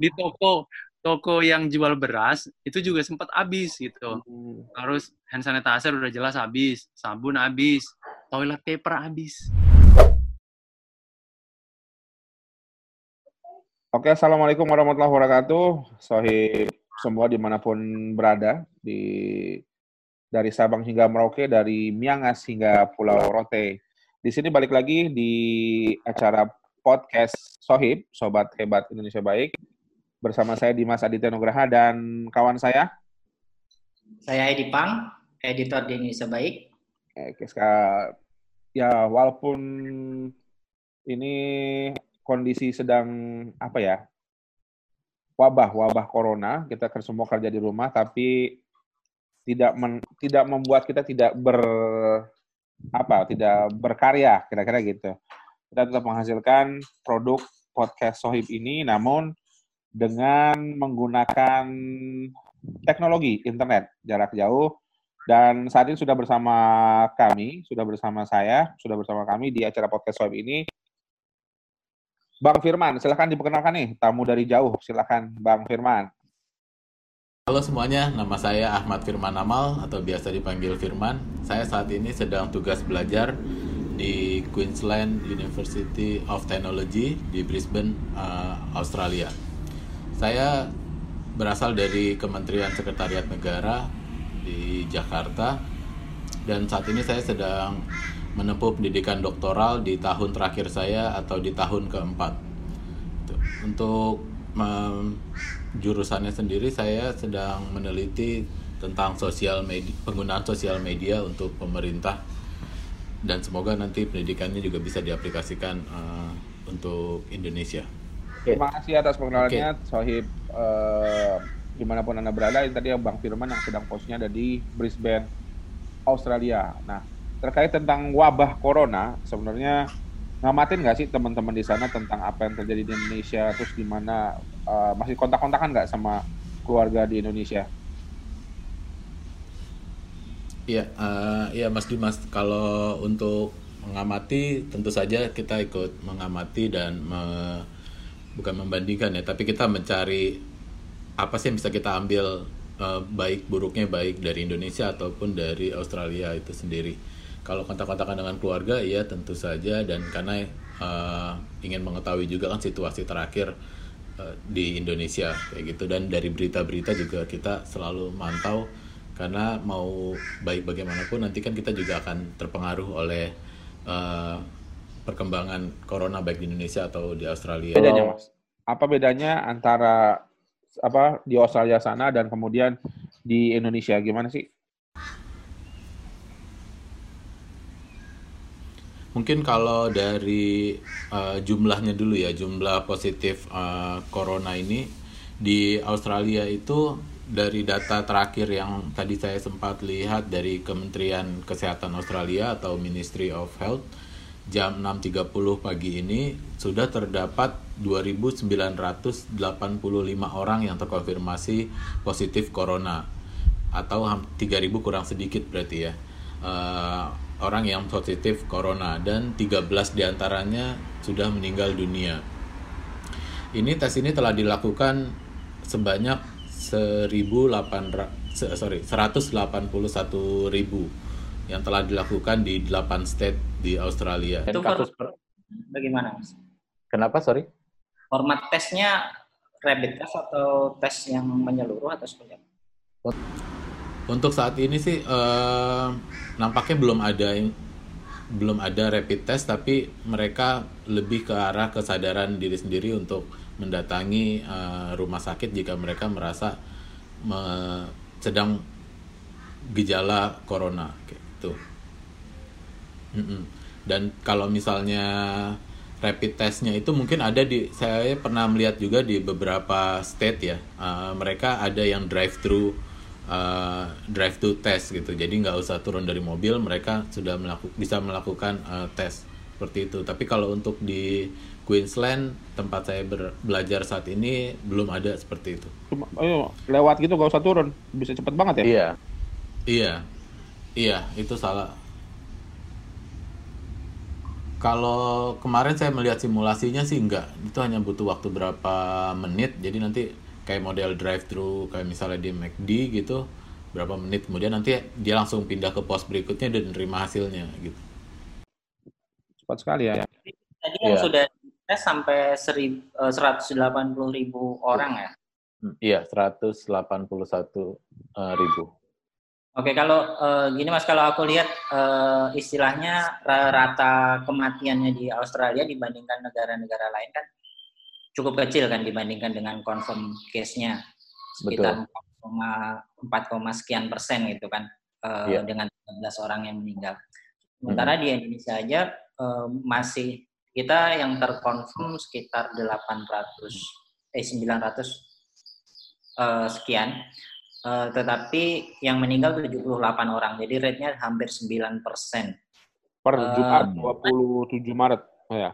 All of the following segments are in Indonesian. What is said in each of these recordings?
di toko toko yang jual beras itu juga sempat habis gitu. Hmm. Terus hand sanitizer udah jelas habis, sabun habis, toilet paper habis. Oke, assalamualaikum warahmatullahi wabarakatuh. Sohib semua di mana pun berada di dari Sabang hingga Merauke, dari Miangas hingga Pulau Rote. Di sini balik lagi di acara podcast Sohib, Sobat Hebat Indonesia Baik. Bersama saya Dimas Aditya Nugraha dan kawan saya. Saya Edi Pang, editor di Indonesia Baik. Oke, ya walaupun ini kondisi sedang apa ya wabah wabah corona kita semua kerja di rumah tapi tidak men- tidak membuat kita tidak ber apa tidak berkarya kira-kira gitu kita tetap menghasilkan produk podcast Sohib ini namun dengan menggunakan teknologi internet jarak jauh dan saat ini sudah bersama kami, sudah bersama saya, sudah bersama kami di acara podcast Sohib ini. Bang Firman, silahkan diperkenalkan nih, tamu dari jauh, silahkan Bang Firman. Halo semuanya, nama saya Ahmad Firman Amal atau biasa dipanggil Firman. Saya saat ini sedang tugas belajar di Queensland University of Technology di Brisbane, uh, Australia. Saya berasal dari Kementerian Sekretariat Negara di Jakarta dan saat ini saya sedang menempuh pendidikan doktoral di tahun terakhir saya atau di tahun keempat. Gitu. Untuk mem- jurusannya sendiri saya sedang meneliti tentang sosial media, penggunaan sosial media untuk pemerintah dan semoga nanti pendidikannya juga bisa diaplikasikan eh, untuk Indonesia. Terima kasih atas pengenalannya, Sohib eh, di mana pun Anda berada. Ini tadi Bang Firman yang sedang posnya ada di Brisbane, Australia. Nah, terkait tentang wabah corona, sebenarnya ngamatin nggak sih teman-teman di sana tentang apa yang terjadi di Indonesia, terus di mana eh, masih kontak-kontakan nggak sama keluarga di Indonesia? Iya, eh, iya Mas Dimas. Kalau untuk mengamati, tentu saja kita ikut mengamati dan me- bukan membandingkan ya, tapi kita mencari apa sih yang bisa kita ambil eh, baik buruknya baik dari Indonesia ataupun dari Australia itu sendiri. Kalau kontak-kontakan dengan keluarga, iya tentu saja dan karena eh, ingin mengetahui juga kan situasi terakhir eh, di Indonesia kayak gitu dan dari berita-berita juga kita selalu mantau karena mau baik bagaimanapun nanti kan kita juga akan terpengaruh oleh eh, perkembangan corona baik di Indonesia atau di Australia. Bedanya, Mas? Apa bedanya antara apa di Australia sana dan kemudian di Indonesia? Gimana sih? Mungkin kalau dari eh, jumlahnya dulu ya, jumlah positif eh, corona ini di Australia itu dari data terakhir yang tadi saya sempat lihat dari Kementerian Kesehatan Australia atau Ministry of Health jam 6.30 pagi ini sudah terdapat 2.985 orang yang terkonfirmasi positif corona. Atau ham- 3.000 kurang sedikit berarti ya. Eh, orang yang positif corona. Dan 13 di antaranya sudah meninggal dunia. Ini tes ini telah dilakukan sebanyak 1.800 se- sorry 181.000 yang telah dilakukan di 8 state di Australia. Itu kasus for- bagaimana, Mas? Kenapa, sorry? Format tesnya rapid test atau tes yang menyeluruh atau seperti apa? Untuk saat ini sih eh, nampaknya belum ada belum ada rapid test tapi mereka lebih ke arah kesadaran diri sendiri untuk mendatangi eh, rumah sakit jika mereka merasa me- sedang gejala corona kayak gitu. Mm-mm. Dan kalau misalnya rapid testnya itu mungkin ada di saya pernah melihat juga di beberapa state ya eh, mereka ada yang drive thru drive to test gitu jadi nggak usah turun dari mobil mereka sudah melakukan bisa melakukan eh, tes seperti itu tapi kalau untuk di Queensland tempat saya ber- belajar saat ini belum ada seperti itu Cuma, ayo, lewat gitu gak usah turun, bisa cepet banget ya? Iya. iya iya itu salah Kalau kemarin saya melihat simulasinya sih enggak, itu hanya butuh waktu berapa menit. Jadi nanti kayak model drive thru kayak misalnya di McD gitu, berapa menit kemudian nanti dia langsung pindah ke pos berikutnya dan nerima hasilnya gitu. Cepat sekali ya. Tadi yang Iya. sudah tes sampai serib, eh, 180 ribu orang ya. Hmm, Iya, 181 eh, ribu. Oke, kalau eh, gini Mas, kalau aku lihat eh, istilahnya ra- rata kematiannya di Australia dibandingkan negara-negara lain kan cukup kecil kan dibandingkan dengan confirm case-nya sekitar 4,4 sekian persen gitu kan eh, Iya. dengan 13 orang yang meninggal. Sementara di Indonesia aja eh, masih kita yang terkonfirm sekitar 800 eh 900 eh, sekian. Eh, tetapi yang meninggal 78 orang. Jadi rate-nya hampir 9 persen. Per Eh, Jumat 27 Maret. Oh, ya.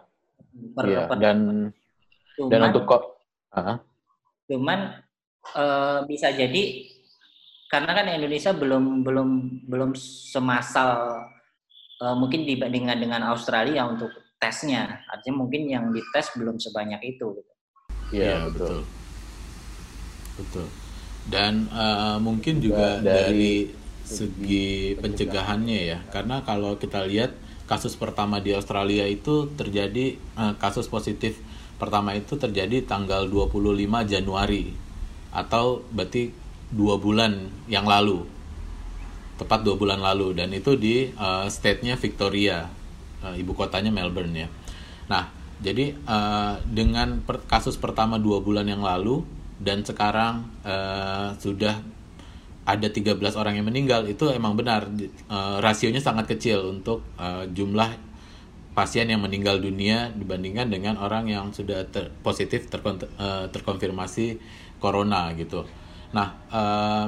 Per, Iya, per- dan cuman, dan untuk kok Ah, cuman eh, bisa jadi karena kan Indonesia belum belum belum semassal eh, mungkin dibandingkan dengan Australia untuk tesnya. Artinya mungkin yang dites belum sebanyak itu. gitu. Iya, Iya, betul. Betul. Dan eh, mungkin juga Juga dari dari segi pencegahannya ya. Karena kalau kita lihat kasus pertama di Australia itu terjadi eh, kasus positif pertama itu terjadi tanggal 25 Januari. Atau berarti dua bulan yang lalu. Tepat dua bulan lalu. Dan itu di eh, state-nya Victoria eh, ibu kotanya Melbourne ya. Nah jadi eh, dengan per- kasus pertama dua bulan yang lalu dan sekarang eh, sudah ada 13 orang yang meninggal itu emang benar eh, rasionya sangat kecil untuk eh, jumlah pasien yang meninggal dunia dibandingkan dengan orang yang sudah ter- positif terkon- eh, terkonfirmasi corona gitu. Nah, eh,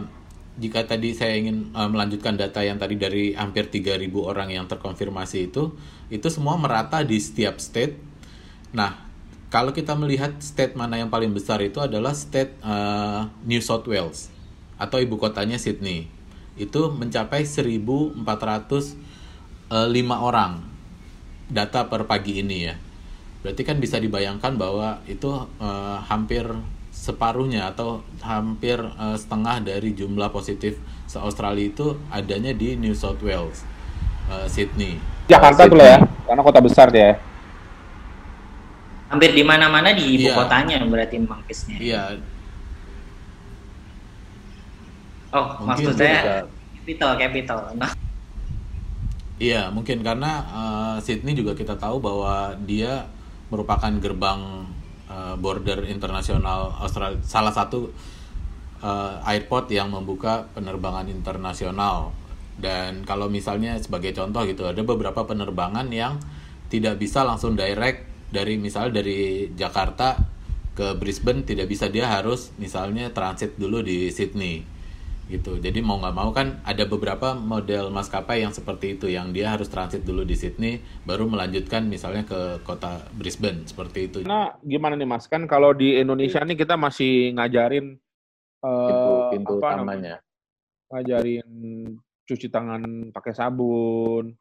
jika tadi saya ingin eh, melanjutkan data yang tadi dari hampir 3.000 orang yang terkonfirmasi itu, itu semua merata di setiap state. Nah, kalau kita melihat state mana yang paling besar itu adalah state eh, New South Wales atau ibu kotanya Sydney. Itu mencapai 1.405 orang data per pagi ini ya. Berarti kan bisa dibayangkan bahwa itu eh, hampir separuhnya atau hampir eh, setengah dari jumlah positif se-Australia itu adanya di New South Wales, eh, Sydney. Jakarta tuh lah ya, karena kota besar dia. Hampir di mana-mana di ibu Iya. kotanya berarti memang case-nya. Iya, Oh, Mungkin maksud saya juga- capital capital. Nah, Iya, mungkin karena eh, Sydney juga kita tahu bahwa dia merupakan gerbang eh, border internasional Australia, salah satu eh, airport yang membuka penerbangan internasional. Dan kalau misalnya sebagai contoh gitu, ada beberapa penerbangan yang tidak bisa langsung direct dari misalnya dari Jakarta ke Brisbane tidak bisa dia harus misalnya transit dulu di Sydney gitu. Jadi mau nggak mau kan ada beberapa model maskapai yang seperti itu yang dia harus transit dulu di Sydney baru melanjutkan misalnya ke kota Brisbane seperti itu. Nah, gimana nih Mas? Kan kalau di Indonesia nih kita masih ngajarin eh, pintu pintu apa namanya? utamanya. ngajarin cuci tangan pakai sabun,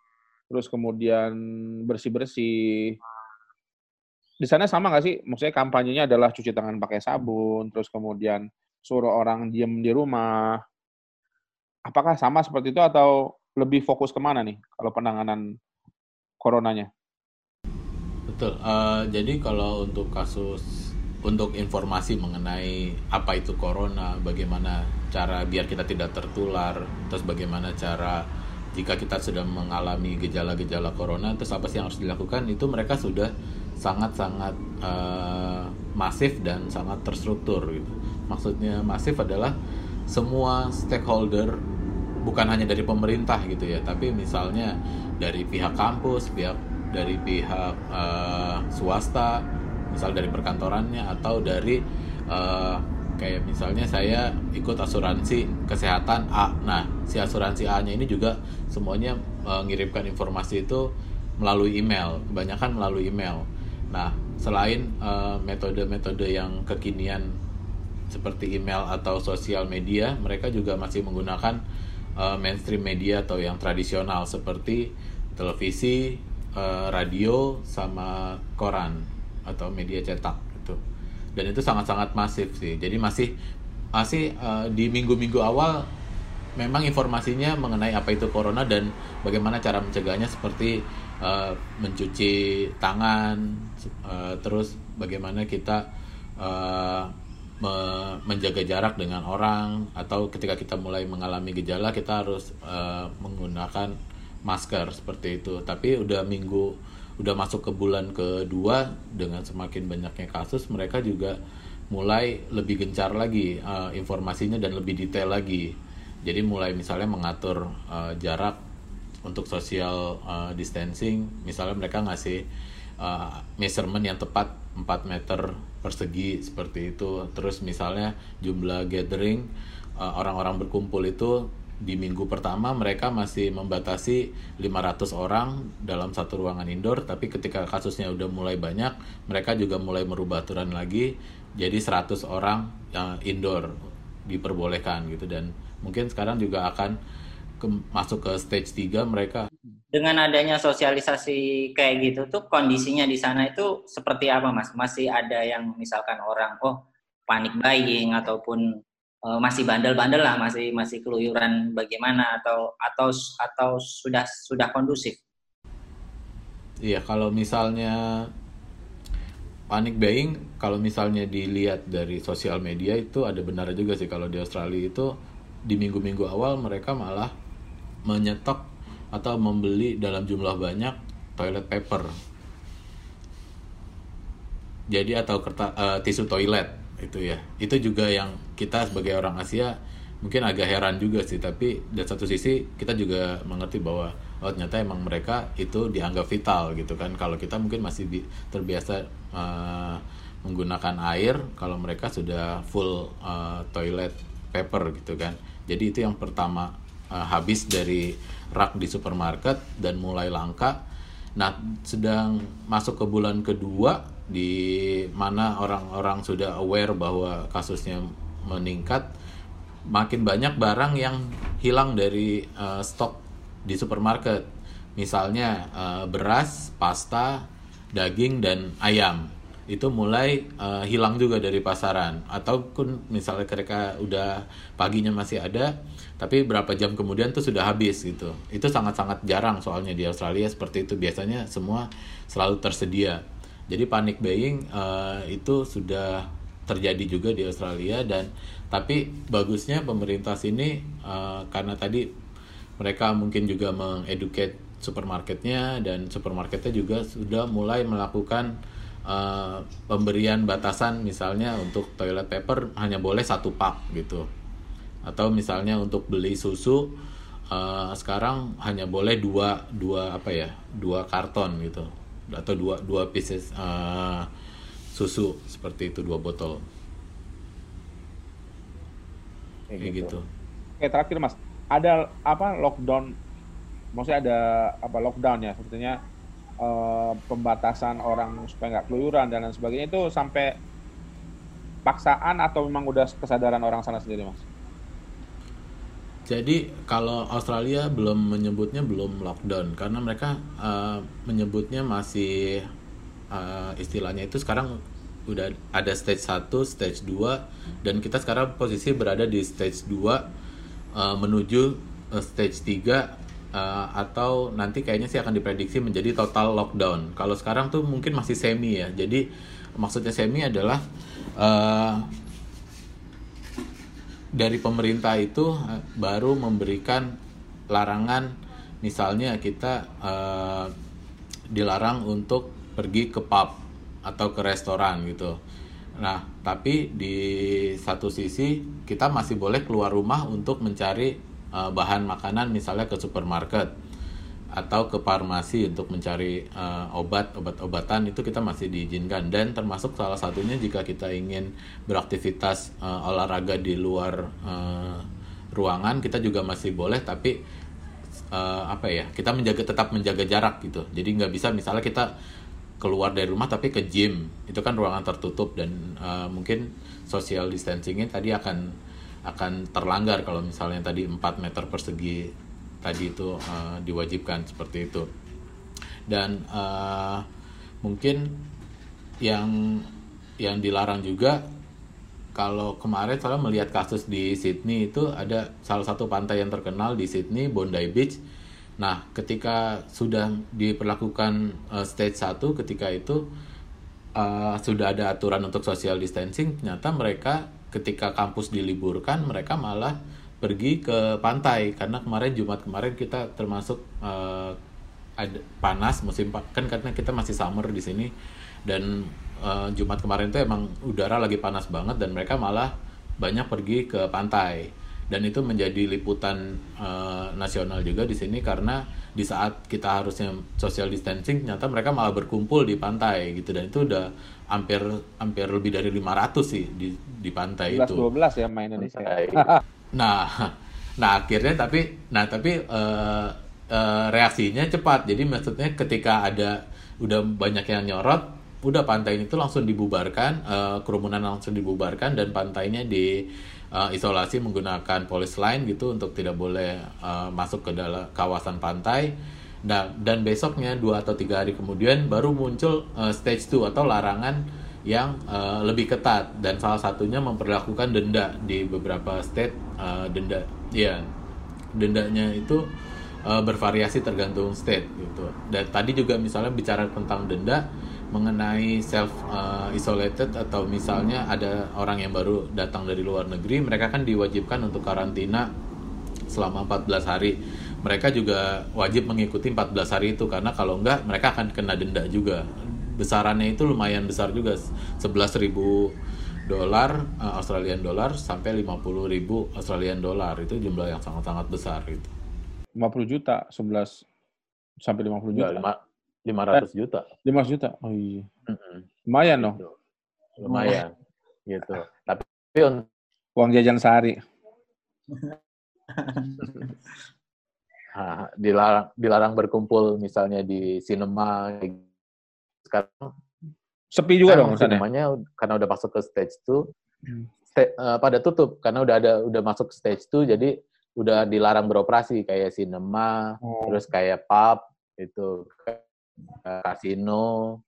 terus kemudian bersih-bersih. Di sana sama nggak sih? Maksudnya kampanyenya adalah cuci tangan pakai sabun, terus kemudian suruh orang diem di rumah. Apakah sama seperti itu atau lebih fokus ke mana nih kalau penanganan coronanya? Betul. Eh, jadi kalau untuk kasus untuk informasi mengenai apa itu corona, bagaimana cara biar kita tidak tertular, terus bagaimana cara jika kita sudah mengalami gejala-gejala corona, terus apa sih yang harus dilakukan? Itu mereka sudah sangat-sangat eh, masif dan sangat terstruktur. Gitu. Maksudnya masif adalah semua stakeholder bukan hanya dari pemerintah gitu ya, tapi misalnya dari pihak kampus, pihak dari pihak eh, swasta, misal dari perkantorannya atau dari eh, kayak misalnya saya ikut asuransi kesehatan A. Nah, si asuransi A-nya ini juga semuanya mengirimkan informasi itu melalui email, kebanyakan melalui email. Nah, selain eh, metode-metode yang kekinian seperti email atau sosial media, mereka juga masih menggunakan uh, mainstream media atau yang tradisional seperti televisi, uh, radio sama koran atau media cetak gitu. Dan itu sangat-sangat masif sih. Jadi masih masih uh, di minggu-minggu awal memang informasinya mengenai apa itu corona dan bagaimana cara mencegahnya seperti uh, mencuci tangan uh, terus bagaimana kita uh, me menjaga jarak dengan orang atau ketika kita mulai mengalami gejala kita harus uh, menggunakan masker seperti itu. Tapi udah minggu udah masuk ke bulan kedua dengan semakin banyaknya kasus mereka juga mulai lebih gencar lagi uh, informasinya dan lebih detail lagi jadi mulai misalnya mengatur uh, jarak untuk social uh, distancing misalnya mereka ngasih uh, measurement yang tepat 4 meter persegi seperti itu. Terus misalnya jumlah gathering orang-orang uh, berkumpul itu di minggu pertama mereka masih membatasi 500 orang dalam satu ruangan indoor. Tapi ketika kasusnya udah mulai banyak mereka juga mulai merubah aturan lagi jadi 100 orang yang indoor diperbolehkan gitu. Dan mungkin sekarang juga akan ke, masuk ke stage 3 mereka. Dengan adanya sosialisasi kayak gitu tuh kondisinya di sana itu seperti apa Mas? Masih ada yang misalkan orang oh panik buying ataupun uh, masih bandel-bandel lah, masih masih keluyuran bagaimana atau atau atau sudah sudah kondusif? Iya, kalau misalnya panic buying, kalau misalnya dilihat dari sosial media itu ada benar juga sih. Kalau di Australia itu di minggu-minggu awal mereka malah menyetok atau membeli dalam jumlah banyak toilet paper. Jadi atau kertas uh, tisu toilet itu ya. Itu juga yang kita sebagai orang Asia mungkin agak heran juga sih tapi dari satu sisi kita juga mengerti bahwa oh ternyata emang mereka itu dianggap vital gitu kan. Kalau kita mungkin masih terbiasa uh, menggunakan air kalau mereka sudah full uh, toilet paper gitu kan jadi itu yang pertama uh, habis dari rak di supermarket dan mulai langka. Nah sedang masuk ke bulan kedua di mana orang-orang sudah aware bahwa kasusnya meningkat makin banyak barang yang hilang dari uh, stok di supermarket. Misalnya uh, beras, pasta, daging dan ayam itu mulai uh, hilang juga dari pasaran. Ataupun misalnya ketika udah paginya masih ada tapi berapa jam kemudian tuh sudah habis gitu. Itu sangat-sangat jarang soalnya di Australia seperti itu. Biasanya semua selalu tersedia. Jadi panic buying uh, itu sudah terjadi juga di Australia dan tapi bagusnya pemerintah sini uh, karena tadi mereka mungkin juga mengeduket supermarketnya dan supermarketnya juga sudah mulai melakukan uh, pemberian batasan misalnya untuk toilet paper hanya boleh satu pak gitu atau misalnya untuk beli susu uh, sekarang hanya boleh dua dua apa ya dua karton gitu atau dua dua pieces uh, susu seperti itu dua botol kayak, kayak gitu. gitu. Oke terakhir mas, ada apa lockdown? Maksudnya ada apa lockdown ya? Sepertinya uh, pembatasan orang supaya nggak keluyuran dan lain sebagainya itu sampai paksaan atau memang udah kesadaran orang sana sendiri mas? Jadi kalau Australia belum menyebutnya belum lockdown karena mereka uh, menyebutnya masih uh, istilahnya itu sekarang udah ada stage 1, stage 2 dan kita sekarang posisi berada di stage 2 uh, eh, menuju stage 3 uh, atau nanti kayaknya sih akan diprediksi menjadi total lockdown. Kalau sekarang tuh mungkin masih semi ya. Jadi maksudnya semi adalah uh, dari pemerintah itu eh, baru memberikan larangan misalnya kita uh, dilarang untuk pergi ke pub atau ke restoran gitu. Nah, tapi di satu sisi kita masih boleh keluar rumah untuk mencari uh, bahan makanan misalnya ke supermarket atau ke farmasi untuk mencari uh, obat obat-obatan itu kita masih diizinkan. Dan termasuk salah satunya jika kita ingin beraktivitas uh, olahraga di luar uh, ruangan kita juga masih boleh tapi uh, apa ya kita menjaga tetap menjaga jarak gitu. Jadi nggak bisa misalnya kita keluar dari rumah tapi ke gym. Itu kan ruangan tertutup dan uh, mungkin social distancingnya tadi akan akan terlanggar kalau misalnya tadi 4 meter persegi tadi itu uh, diwajibkan seperti itu. dan uh, mungkin yang yang dilarang juga kalau kemarin saya melihat kasus di Sydney itu ada salah satu pantai yang terkenal di Sydney Bondi Beach nah ketika sudah diperlakukan uh, stage 1 ketika itu uh, sudah ada aturan untuk social distancing ternyata mereka ketika kampus diliburkan mereka malah pergi ke pantai. Karena kemarin Jumat kemarin kita termasuk uh, ada panas musim kan karena kita masih summer di sini. Dan uh, Jumat kemarin tuh emang udara lagi panas banget dan mereka malah banyak pergi ke pantai. Dan itu menjadi liputan uh, nasional juga di sini karena di saat kita harusnya social distancing ternyata mereka malah berkumpul di pantai gitu. Dan itu udah hampir hampir lebih dari 500 sih di di pantai 11, itu. 12 ya main Indonesia. nah, nah akhirnya tapi nah tapi uh, uh, reaksinya cepat. Jadi maksudnya ketika ada udah banyak yang nyorot, udah pantai itu langsung dibubarkan, uh, kerumunan langsung dibubarkan dan pantainya di uh, isolasi menggunakan polis line gitu untuk tidak boleh uh, masuk ke dalam kawasan pantai. Nah, dan besoknya dua atau tiga hari kemudian baru muncul uh, stage 2 atau larangan yang uh, lebih ketat. Dan salah satunya memperlakukan denda di beberapa state uh, denda ya dendanya itu uh, bervariasi tergantung state gitu. Dan tadi juga misalnya bicara tentang denda mengenai self uh, isolated atau misalnya ada orang yang baru datang dari luar negeri mereka kan diwajibkan untuk karantina selama 14 hari mereka juga wajib mengikuti 14 hari itu karena kalau enggak mereka akan kena denda juga besarannya itu lumayan besar juga 11.000 dolar uh, Australian dollar sampai 50.000 Australian dollar itu jumlah yang sangat-sangat besar itu 50 juta 11 sampai 50 juta Enggak, 500 juta. 500 juta. Oh iya. Lumayan dong. Gitu. Lumayan. gitu. Tapi uang jajan sehari. nah, dilarang dilarang berkumpul misalnya di sinema sekarang sepi juga dong sinemanya karena udah masuk ke stage 2 hmm. uh, pada tutup karena udah ada udah masuk ke stage 2 jadi udah dilarang beroperasi kayak sinema oh. terus kayak pub itu Eh, kasino,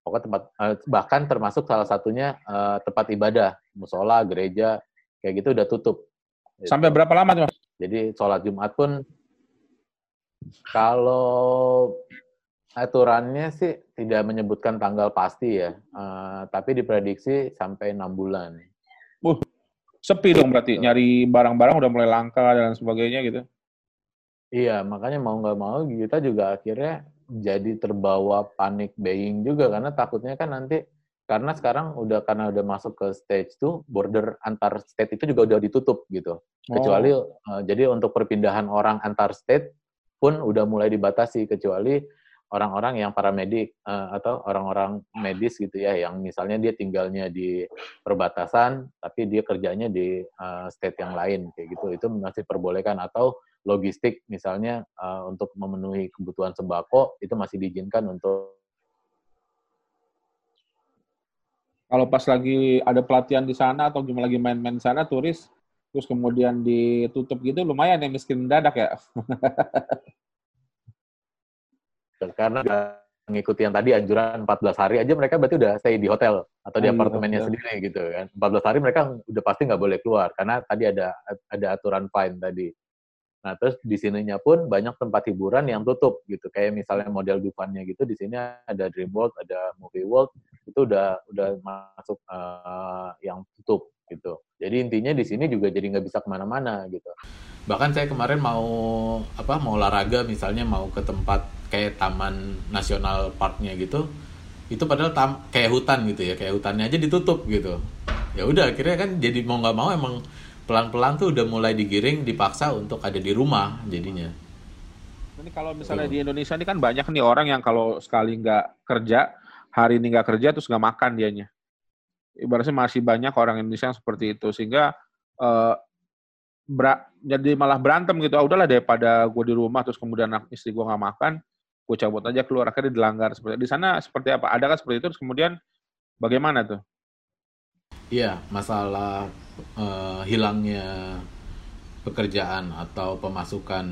pokoknya tempat eh, bahkan termasuk salah satunya uh, tempat ibadah, musola, gereja, kayak gitu udah tutup. Sampai berapa lama tuh? Jadi sholat Jumat pun kalau aturannya sih tidak menyebutkan tanggal pasti ya, uh, tapi diprediksi sampai enam bulan. Uh, sepi dong berarti nyari barang-barang udah mulai langka dan sebagainya gitu. Iya, makanya mau nggak mau kita juga akhirnya jadi terbawa panik buying juga karena takutnya kan nanti karena sekarang udah karena udah masuk ke stage tuh border antar state itu juga udah ditutup gitu. Kecuali oh. uh, jadi untuk perpindahan orang antar state pun udah mulai dibatasi kecuali orang-orang yang paramedik uh, atau orang-orang medis gitu ya yang misalnya dia tinggalnya di perbatasan tapi dia kerjanya di uh, state yang lain kayak gitu. Itu masih perbolehkan. Atau logistik misalnya uh, untuk memenuhi kebutuhan sembako itu masih diizinkan untuk kalau pas lagi ada pelatihan di sana atau gimana lagi main-main sana turis terus kemudian ditutup gitu lumayan ya miskin mendadak ya. Karena mengikuti yang tadi anjuran 14 hari aja mereka berarti udah stay di hotel atau di iya, apartemennya sendiri gitu kan. 14 hari mereka udah pasti nggak boleh keluar karena tadi ada ada aturan fine tadi. Nah, terus di sininya pun banyak tempat hiburan yang tutup gitu. Kayak misalnya model Dufannya gitu, di sini ada Dream World, ada Movie World, itu udah udah masuk uh, yang tutup gitu. Jadi intinya di sini juga jadi nggak bisa ke mana-mana gitu. Bahkan saya kemarin mau apa mau olahraga misalnya mau ke tempat kayak Taman Nasional Parknya gitu, itu padahal tam, kayak hutan gitu ya, kayak hutannya aja ditutup gitu. Ya udah akhirnya kan jadi mau nggak mau emang pelan-pelan tuh udah mulai digiring dipaksa untuk ada di rumah jadinya. Ini kalau misalnya di Indonesia ini kan banyak nih orang yang kalau sekali nggak kerja, hari ini nggak kerja terus nggak makan dianya. Ibaratnya masih banyak orang Indonesia yang seperti itu sehingga uh, jadi malah berantem gitu. Ah, udahlah daripada gue di rumah terus kemudian istri gue nggak makan, gue cabut aja keluar akhirnya dilanggar seperti di sana seperti apa? Ada kan seperti itu terus kemudian bagaimana tuh? Iya, masalah uh, hilangnya pekerjaan atau pemasukan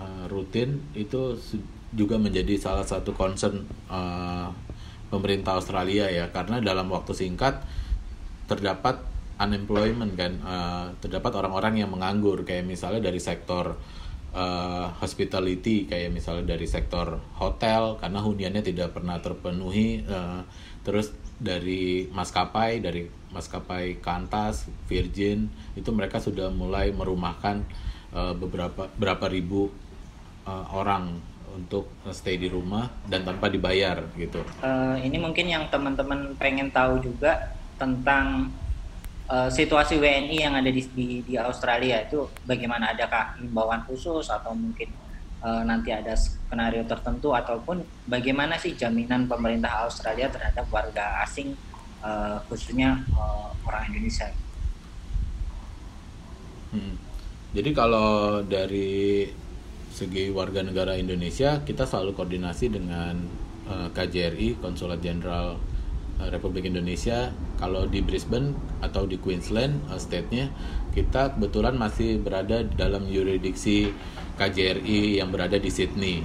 uh, rutin itu juga menjadi salah satu concern uh, pemerintah Australia ya karena dalam waktu singkat terdapat unemployment kan uh, terdapat orang-orang yang menganggur kayak misalnya dari sektor uh, hospitality kayak misalnya dari sektor hotel karena huniannya tidak pernah terpenuhi uh, terus dari maskapai dari maskapai Qantas Virgin itu mereka sudah mulai merumahkan uh, beberapa berapa ribu uh, orang untuk stay di rumah dan tanpa dibayar gitu. Uh, ini mungkin yang teman-teman pengen tahu juga tentang uh, situasi WNI yang ada di, di di Australia itu bagaimana adakah himbauan khusus atau mungkin uh, nanti ada skenario tertentu ataupun bagaimana sih jaminan pemerintah Australia terhadap warga asing uh, khususnya uh, orang Indonesia. Hmm. Jadi kalau dari segi warga negara Indonesia kita selalu koordinasi dengan KJRI Konsulat Jenderal Republik Indonesia kalau di Brisbane atau di Queensland uh, state-nya kita kebetulan masih berada dalam yurisdiksi KJRI yang berada di Sydney.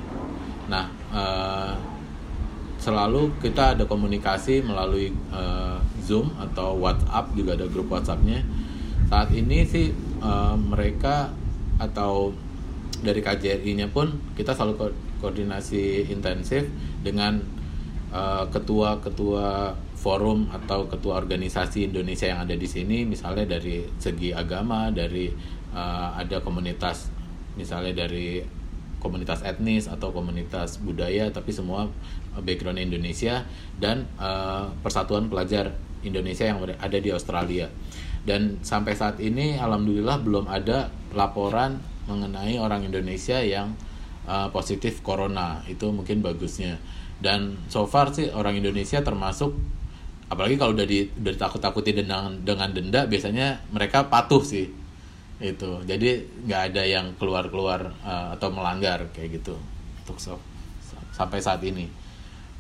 Nah, uh, selalu kita ada komunikasi melalui uh, Zoom atau WhatsApp juga ada grup WhatsApp-nya. Saat ini sih uh, mereka atau dari KJRI-nya pun kita selalu ko koordinasi intensif dengan uh, ketua-ketua forum atau ketua organisasi Indonesia yang ada di sini, misalnya dari segi agama, dari uh, ada komunitas, misalnya dari komunitas etnis atau komunitas budaya, tapi semua background Indonesia dan uh, Persatuan Pelajar Indonesia yang ada di Australia. Dan sampai saat ini, alhamdulillah belum ada laporan mengenai orang Indonesia yang uh, positif corona itu mungkin bagusnya dan so far sih orang Indonesia termasuk apalagi kalau udah di udah takut-takuti dengan dengan denda biasanya mereka patuh sih. Itu. Jadi nggak ada yang keluar-keluar uh, atau melanggar kayak gitu untuk so, sampai saat ini.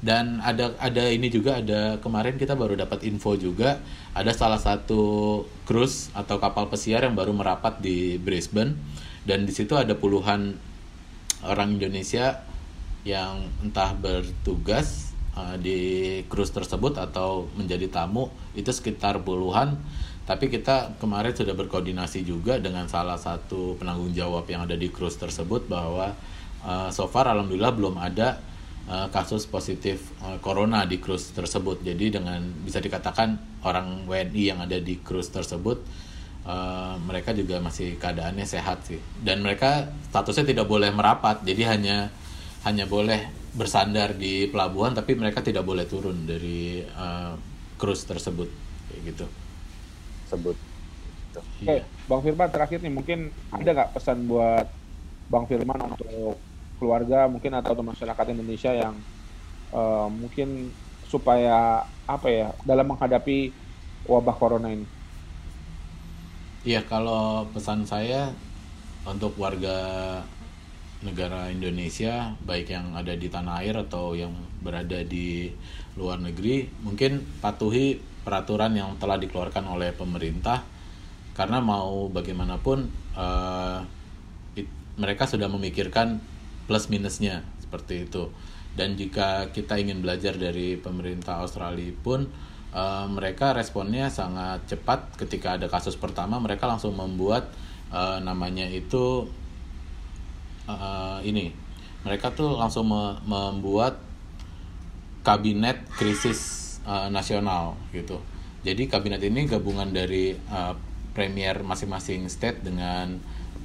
Dan ada ada ini juga ada kemarin kita baru dapat info juga ada salah satu cruise atau kapal pesiar yang baru merapat di Brisbane. Dan di situ ada puluhan orang Indonesia yang entah bertugas uh, di cruise tersebut atau menjadi tamu itu sekitar puluhan. Tapi kita kemarin sudah berkoordinasi juga dengan salah satu penanggung jawab yang ada di cruise tersebut bahwa uh, so far alhamdulillah belum ada uh, kasus positif uh, corona di cruise tersebut. Jadi dengan bisa dikatakan orang WNI yang ada di cruise tersebut uh, mereka juga masih keadaannya sehat sih. Dan mereka statusnya tidak boleh merapat jadi hanya hanya boleh bersandar di pelabuhan tapi mereka tidak boleh turun dari uh, cruise tersebut kayak gitu sebut Oke, okay, iya. Bang Firman terakhir nih mungkin ada nggak pesan buat Bang Firman untuk keluarga mungkin atau masyarakat Indonesia yang uh, mungkin supaya apa ya dalam menghadapi wabah corona ini? Iya, kalau pesan saya untuk warga negara Indonesia, baik yang ada di tanah air atau yang berada di luar negeri, mungkin patuhi peraturan yang telah dikeluarkan oleh pemerintah, karena mau bagaimanapun uh, it, mereka sudah memikirkan plus minusnya seperti itu. Dan jika kita ingin belajar dari pemerintah Australia pun, uh, mereka responnya sangat cepat ketika ada kasus pertama mereka langsung membuat uh, namanya itu uh, ini. Mereka tuh langsung me membuat kabinet krisis uh, nasional gitu. Jadi kabinet ini gabungan dari uh, premier masing-masing state dengan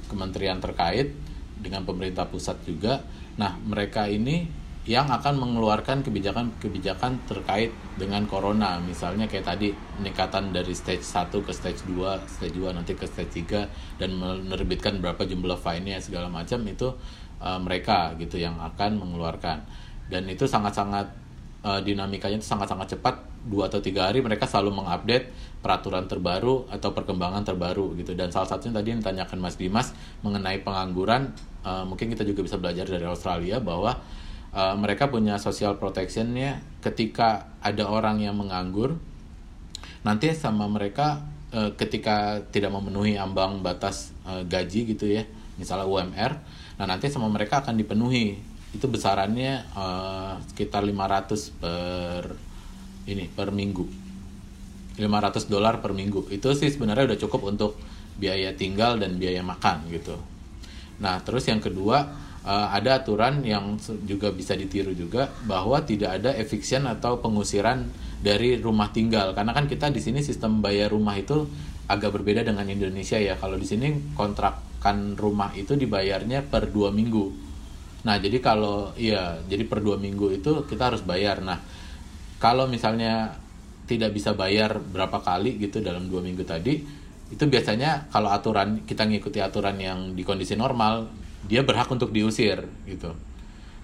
kementerian terkait dengan pemerintah pusat juga. Nah mereka ini yang akan mengeluarkan kebijakan-kebijakan terkait dengan corona. Misalnya kayak tadi peningkatan dari stage 1 ke stage 2, stage 2 nanti ke stage 3 dan menerbitkan berapa jumlah fine-nya segala macam itu uh, mereka gitu yang akan mengeluarkan. Dan itu sangat-sangat uh, dinamikanya itu sangat-sangat cepat. Dua atau tiga hari mereka selalu mengupdate peraturan terbaru atau perkembangan terbaru gitu. Dan salah satunya tadi yang ditanyakan Mas Dimas mengenai pengangguran, uh, mungkin kita juga bisa belajar dari Australia bahwa uh, mereka punya social protectionnya. Ketika ada orang yang menganggur nanti sama mereka uh, ketika tidak memenuhi ambang batas uh, gaji gitu ya misalnya UMR nah nanti sama mereka akan dipenuhi. Itu besarannya uh, sekitar 500 per ini per minggu. 500 dolar per minggu. Itu sih sebenarnya udah cukup untuk biaya tinggal dan biaya makan gitu. Nah terus yang kedua uh, ada aturan yang juga bisa ditiru juga bahwa tidak ada eviction atau pengusiran dari rumah tinggal. Karena kan kita di sini sistem bayar rumah itu agak berbeda dengan Indonesia ya. Kalau di sini kontrakan rumah itu dibayarnya per dua minggu. Nah, jadi kalau iya, jadi per dua minggu itu kita harus bayar. Nah, kalau misalnya tidak bisa bayar berapa kali gitu dalam dua minggu tadi, itu biasanya kalau aturan kita ngikuti aturan yang di kondisi normal, dia berhak untuk diusir gitu.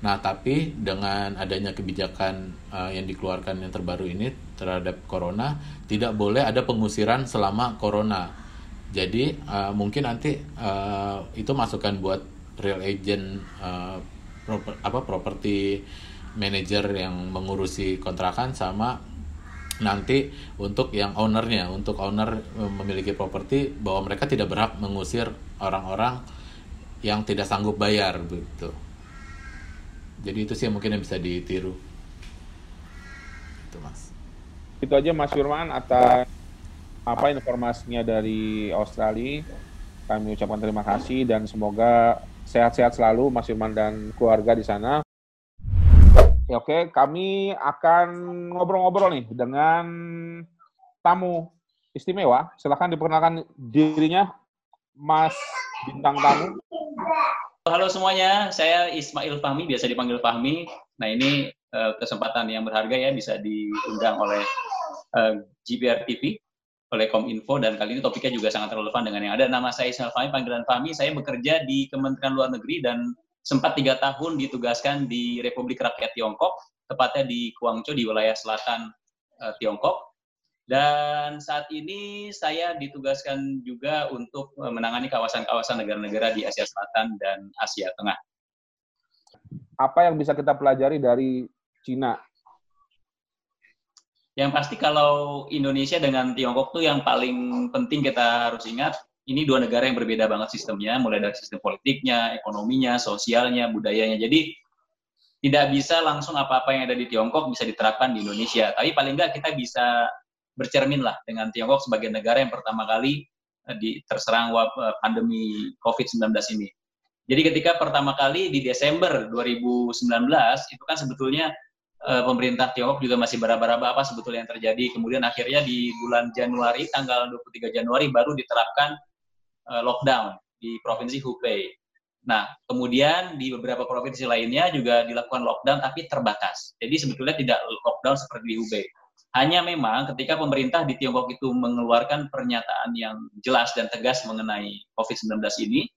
Nah, tapi dengan adanya kebijakan uh, yang dikeluarkan yang terbaru ini terhadap corona, tidak boleh ada pengusiran selama corona. Jadi uh, mungkin nanti uh, itu masukan buat real agent uh, proper, apa properti manager yang mengurusi kontrakan sama nanti untuk yang ownernya untuk owner memiliki properti bahwa mereka tidak berhak mengusir orang-orang yang tidak sanggup bayar begitu. Jadi itu sih mungkin yang bisa ditiru. Itu mas. Itu aja mas Firman atas apa informasinya dari Australia. Kami ucapkan terima kasih dan semoga sehat-sehat selalu Mas Firman dan keluarga di sana. Ya, oke, kami akan ngobrol-ngobrol nih dengan tamu istimewa. Silahkan diperkenalkan dirinya, Mas bintang tamu. Halo semuanya, saya Ismail Fahmi, biasa dipanggil Fahmi. Nah ini uh, kesempatan yang berharga ya bisa diundang oleh uh, eh, GBR TV oleh Kominfo dan kali ini topiknya juga sangat relevan dengan yang ada. Nama saya Ismail Fahmi, panggilan Fahmi. Saya bekerja di Kementerian Luar Negeri dan sempat tiga tahun ditugaskan di Republik Rakyat Tiongkok, tepatnya di Guangzhou di wilayah selatan uh, Tiongkok. Dan saat ini saya ditugaskan juga untuk menangani kawasan-kawasan negara-negara di Asia Selatan dan Asia Tengah. Apa yang bisa kita pelajari dari Cina yang pasti kalau Indonesia dengan Tiongkok tuh yang paling penting kita harus ingat, ini dua negara yang berbeda banget sistemnya, mulai dari sistem politiknya, ekonominya, sosialnya, budayanya. Jadi tidak bisa langsung apa-apa yang ada di Tiongkok bisa diterapkan di Indonesia. Tapi paling nggak kita bisa bercermin lah dengan Tiongkok sebagai negara yang pertama kali eh, di terserang eh, pandemi COVID-19 ini. Jadi ketika pertama kali di Desember 2019 itu kan sebetulnya uh, pemerintah Tiongkok juga masih beraba-raba apa sebetulnya yang terjadi. Kemudian akhirnya di bulan Januari, tanggal 23 Januari baru diterapkan lockdown di Provinsi Hubei. Nah, kemudian di beberapa provinsi lainnya juga dilakukan lockdown tapi terbatas. Jadi sebetulnya tidak lockdown seperti di Hubei. Hanya memang ketika pemerintah di Tiongkok itu mengeluarkan pernyataan yang jelas dan tegas mengenai COVID-19 ini,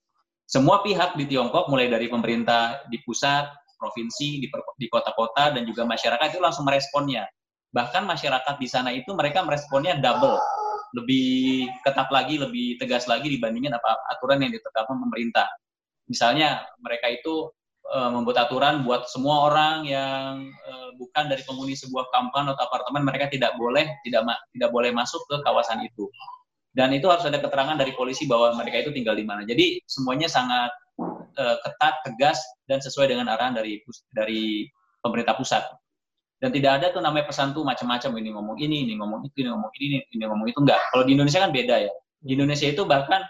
semua pihak di Tiongkok mulai dari pemerintah di pusat, provinsi, di, kota-kota, dan juga masyarakat itu langsung meresponnya. Bahkan masyarakat di sana itu mereka meresponnya double, lebih ketat lagi, lebih tegas lagi dibandingin apa aturan yang ditetapkan pemerintah. Misalnya mereka itu e, membuat aturan buat semua orang yang e, bukan dari penghuni sebuah kampan atau apartemen mereka tidak boleh tidak tidak boleh masuk ke kawasan itu. Dan itu harus ada keterangan dari polisi bahwa mereka itu tinggal di mana. Jadi semuanya sangat uh, ketat, tegas dan sesuai dengan arahan dari dari pemerintah pusat. Dan tidak ada tuh namanya pesan tuh macam-macam ini ngomong ini, ini ngomong itu, ini ngomong ini, ini ngomong itu enggak. Kalau di Indonesia kan beda ya. Di Indonesia itu bahkan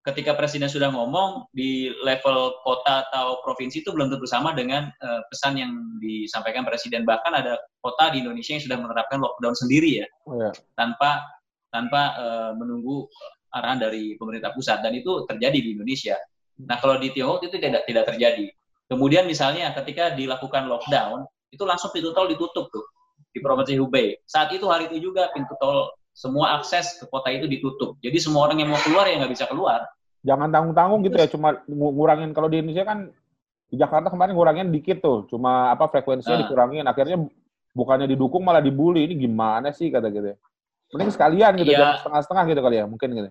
ketika presiden sudah ngomong di level kota atau provinsi itu belum tentu sama dengan uh, pesan yang disampaikan presiden. Bahkan ada kota di Indonesia yang sudah menerapkan lockdown sendiri ya, oh, ya. tanpa tanpa uh, menunggu arahan dari pemerintah pusat dan itu terjadi di Indonesia. Nah, kalau di Tiongkok itu tidak tidak terjadi. Kemudian misalnya ketika dilakukan lockdown, itu langsung pintu tol ditutup tuh di provinsi Hubei. Saat itu hari itu juga pintu tol semua akses ke kota itu ditutup. Jadi semua orang yang mau keluar ya nggak bisa keluar. Jangan tanggung-tanggung gitu ya, cuma ngurangin kalau di Indonesia kan di Jakarta kemarin ngurangin dikit tuh, cuma apa frekuensinya nah. dikurangin, akhirnya bukannya didukung malah dibully. Ini gimana sih kata gitu. Ya. Mending sekalian gitu, ya. setengah-setengah gitu kali ya, mungkin gitu.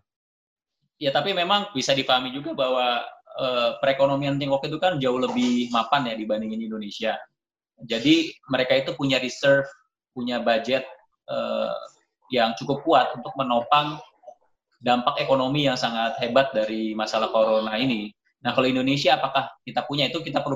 Ya tapi memang bisa dipahami juga bahwa uh, perekonomian Tiongkok itu kan jauh lebih mapan ya dibandingin Indonesia. Jadi mereka itu punya reserve, punya budget uh, yang cukup kuat untuk menopang dampak ekonomi yang sangat hebat dari masalah corona ini. Nah kalau Indonesia apakah kita punya itu kita perlu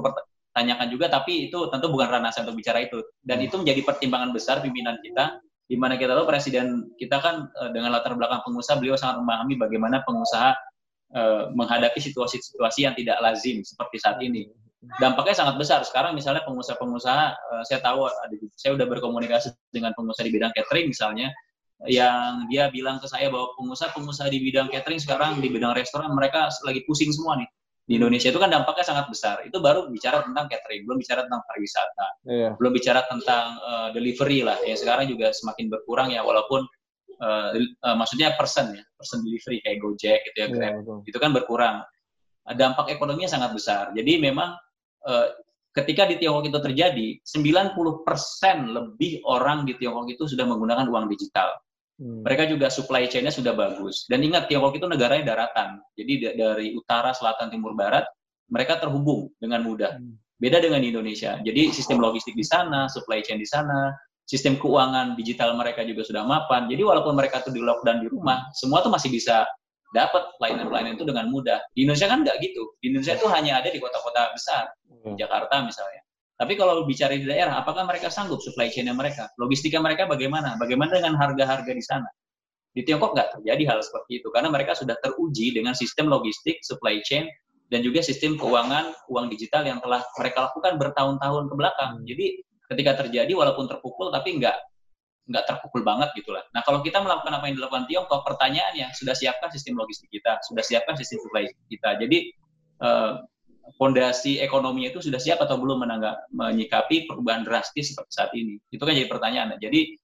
tanyakan juga, tapi itu tentu bukan ranah saya untuk bicara itu. Dan itu menjadi pertimbangan besar pimpinan kita, di mana kita tahu presiden kita kan uh, dengan latar belakang pengusaha, beliau sangat memahami bagaimana pengusaha uh, menghadapi situasi-situasi yang tidak lazim seperti saat ini. Dampaknya sangat besar. Sekarang misalnya pengusaha-pengusaha, uh, saya tahu, ada, saya sudah berkomunikasi dengan pengusaha di bidang catering misalnya, yang dia bilang ke saya bahwa pengusaha-pengusaha di bidang catering sekarang di bidang restoran mereka lagi pusing semua nih di Indonesia itu kan dampaknya sangat besar. Itu baru bicara tentang catering, belum bicara tentang pariwisata, iya. belum bicara tentang uh, delivery lah. Yang sekarang juga semakin berkurang ya, walaupun uh, uh, maksudnya person ya, person delivery kayak Gojek gitu ya, iya, Grab, iya, itu kan berkurang. Dampak ekonominya sangat besar. Jadi memang uh, ketika di Tiongkok itu terjadi, 90% lebih orang di Tiongkok itu sudah menggunakan uang digital. Hmm. Mereka juga supply chain-nya sudah bagus. Dan ingat, Tiongkok itu negaranya daratan. Jadi dari utara, selatan, timur, barat, mereka terhubung dengan mudah. Hmm. Beda dengan Indonesia. Jadi sistem logistik di sana, supply chain di sana, sistem keuangan digital mereka juga sudah mapan. Jadi walaupun mereka tuh di lockdown di rumah, semua tuh masih bisa dapat pelayanan-pelayanan itu dengan mudah. Di Indonesia kan nggak gitu. Di Indonesia itu hanya ada di kota-kota besar, hmm. Jakarta misalnya. Tapi kalau bicara di daerah, apakah mereka sanggup supply chain-nya mereka? Logistika mereka bagaimana? Bagaimana dengan harga-harga di sana? Di Tiongkok nggak terjadi hal seperti itu, karena mereka sudah teruji dengan sistem logistik, supply chain, dan juga sistem keuangan, uang digital yang telah mereka lakukan bertahun-tahun ke belakang. Hmm. Jadi ketika terjadi, walaupun terpukul, tapi nggak nggak terpukul banget gitu lah. Nah kalau kita melakukan apa yang dilakukan Tiongkok, pertanyaannya sudah siapkah sistem logistik kita, sudah siapkah sistem supply kita. Jadi eh, fondasi ekonominya itu sudah siap atau belum menanggap menyikapi perubahan drastis seperti saat ini? Itu kan jadi pertanyaan. Jadi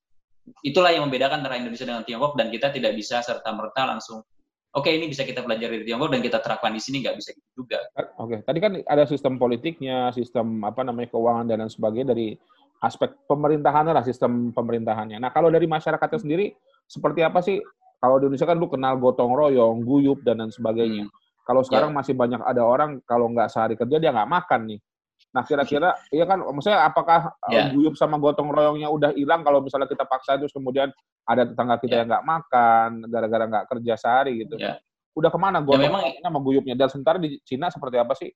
itulah yang membedakan antara Indonesia dengan Tiongkok dan kita tidak bisa serta merta langsung oke okay, ini bisa kita pelajari di Tiongkok dan kita terapkan di sini nggak bisa gitu juga. Oke, okay. tadi kan ada sistem politiknya, sistem apa namanya keuangan dan lain sebagainya dari aspek pemerintahannya lah sistem pemerintahannya. Nah kalau dari masyarakatnya sendiri seperti apa sih? Kalau di Indonesia kan lu kenal gotong royong, guyup dan lain sebagainya. Hmm. Kalau sekarang ya. masih banyak ada orang kalau nggak sehari kerja dia nggak makan nih. Nah kira-kira iya kan, maksudnya apakah ya. guyup sama gotong royongnya udah hilang kalau misalnya kita paksa terus kemudian ada tetangga kita ya. yang nggak makan gara-gara nggak kerja sehari gitu. Ya. Udah ke mana ya, gotong ya, memang, royongnya sama guyupnya? Dan sementara di Cina seperti apa sih?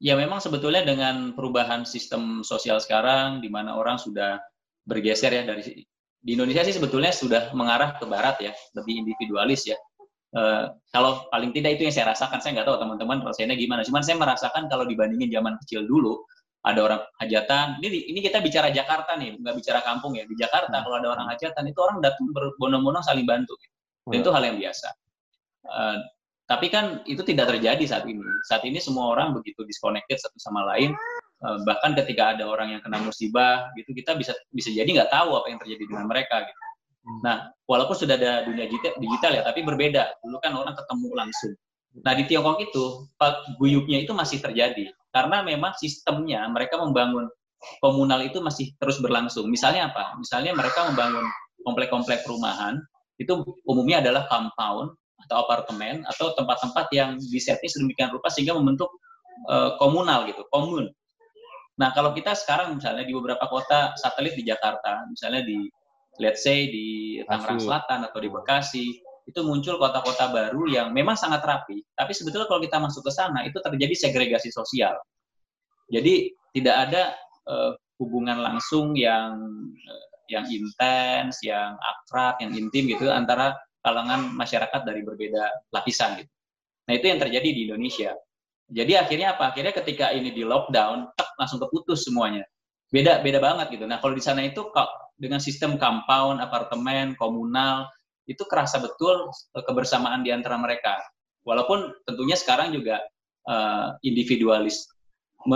Ya memang sebetulnya dengan perubahan sistem sosial sekarang di mana orang sudah bergeser ya dari di Indonesia sih sebetulnya sudah mengarah ke barat ya, lebih individualis ya. Uh, kalau paling tidak itu yang saya rasakan, saya nggak tahu teman-teman rasanya gimana. Cuman saya merasakan kalau dibandingin zaman kecil dulu, ada orang hajatan. Ini ini kita bicara Jakarta nih, nggak bicara kampung ya. Di Jakarta hmm. kalau ada orang hajatan itu orang datang berbondong-bondong saling bantu. Dan itu hal yang biasa. Uh, tapi kan itu tidak terjadi saat ini. Saat ini semua orang begitu disconnected satu sama lain. Uh, bahkan ketika ada orang yang kena musibah, gitu kita bisa bisa jadi nggak tahu apa yang terjadi dengan mereka. Gitu. Hmm. Nah, walaupun sudah ada dunia digital ya, tapi berbeda. Dulu kan orang ketemu langsung. Nah, di Tiongkok itu, guyupnya itu masih terjadi. Karena memang sistemnya, mereka membangun komunal itu masih terus berlangsung. Misalnya apa? Misalnya mereka membangun komplek-komplek perumahan, itu umumnya adalah compound atau apartemen atau tempat-tempat yang disetting sedemikian rupa sehingga membentuk uh, komunal gitu, komun. Nah, kalau kita sekarang misalnya di beberapa kota satelit di Jakarta, misalnya di let's say di Tangerang Selatan atau di Bekasi, itu muncul kota-kota baru yang memang sangat rapi. Tapi sebetulnya kalau kita masuk ke sana, itu terjadi segregasi sosial. Jadi tidak ada uh, hubungan langsung yang uh, yang intens, yang akrab, yang intim gitu antara kalangan masyarakat dari berbeda lapisan gitu. Nah itu yang terjadi di Indonesia. Jadi akhirnya apa? Akhirnya ketika ini di lockdown, tek, langsung keputus semuanya. Beda beda banget gitu. Nah kalau di sana itu dengan sistem compound, apartemen, komunal, itu kerasa betul kebersamaan di antara mereka. Walaupun tentunya sekarang juga uh, individualisme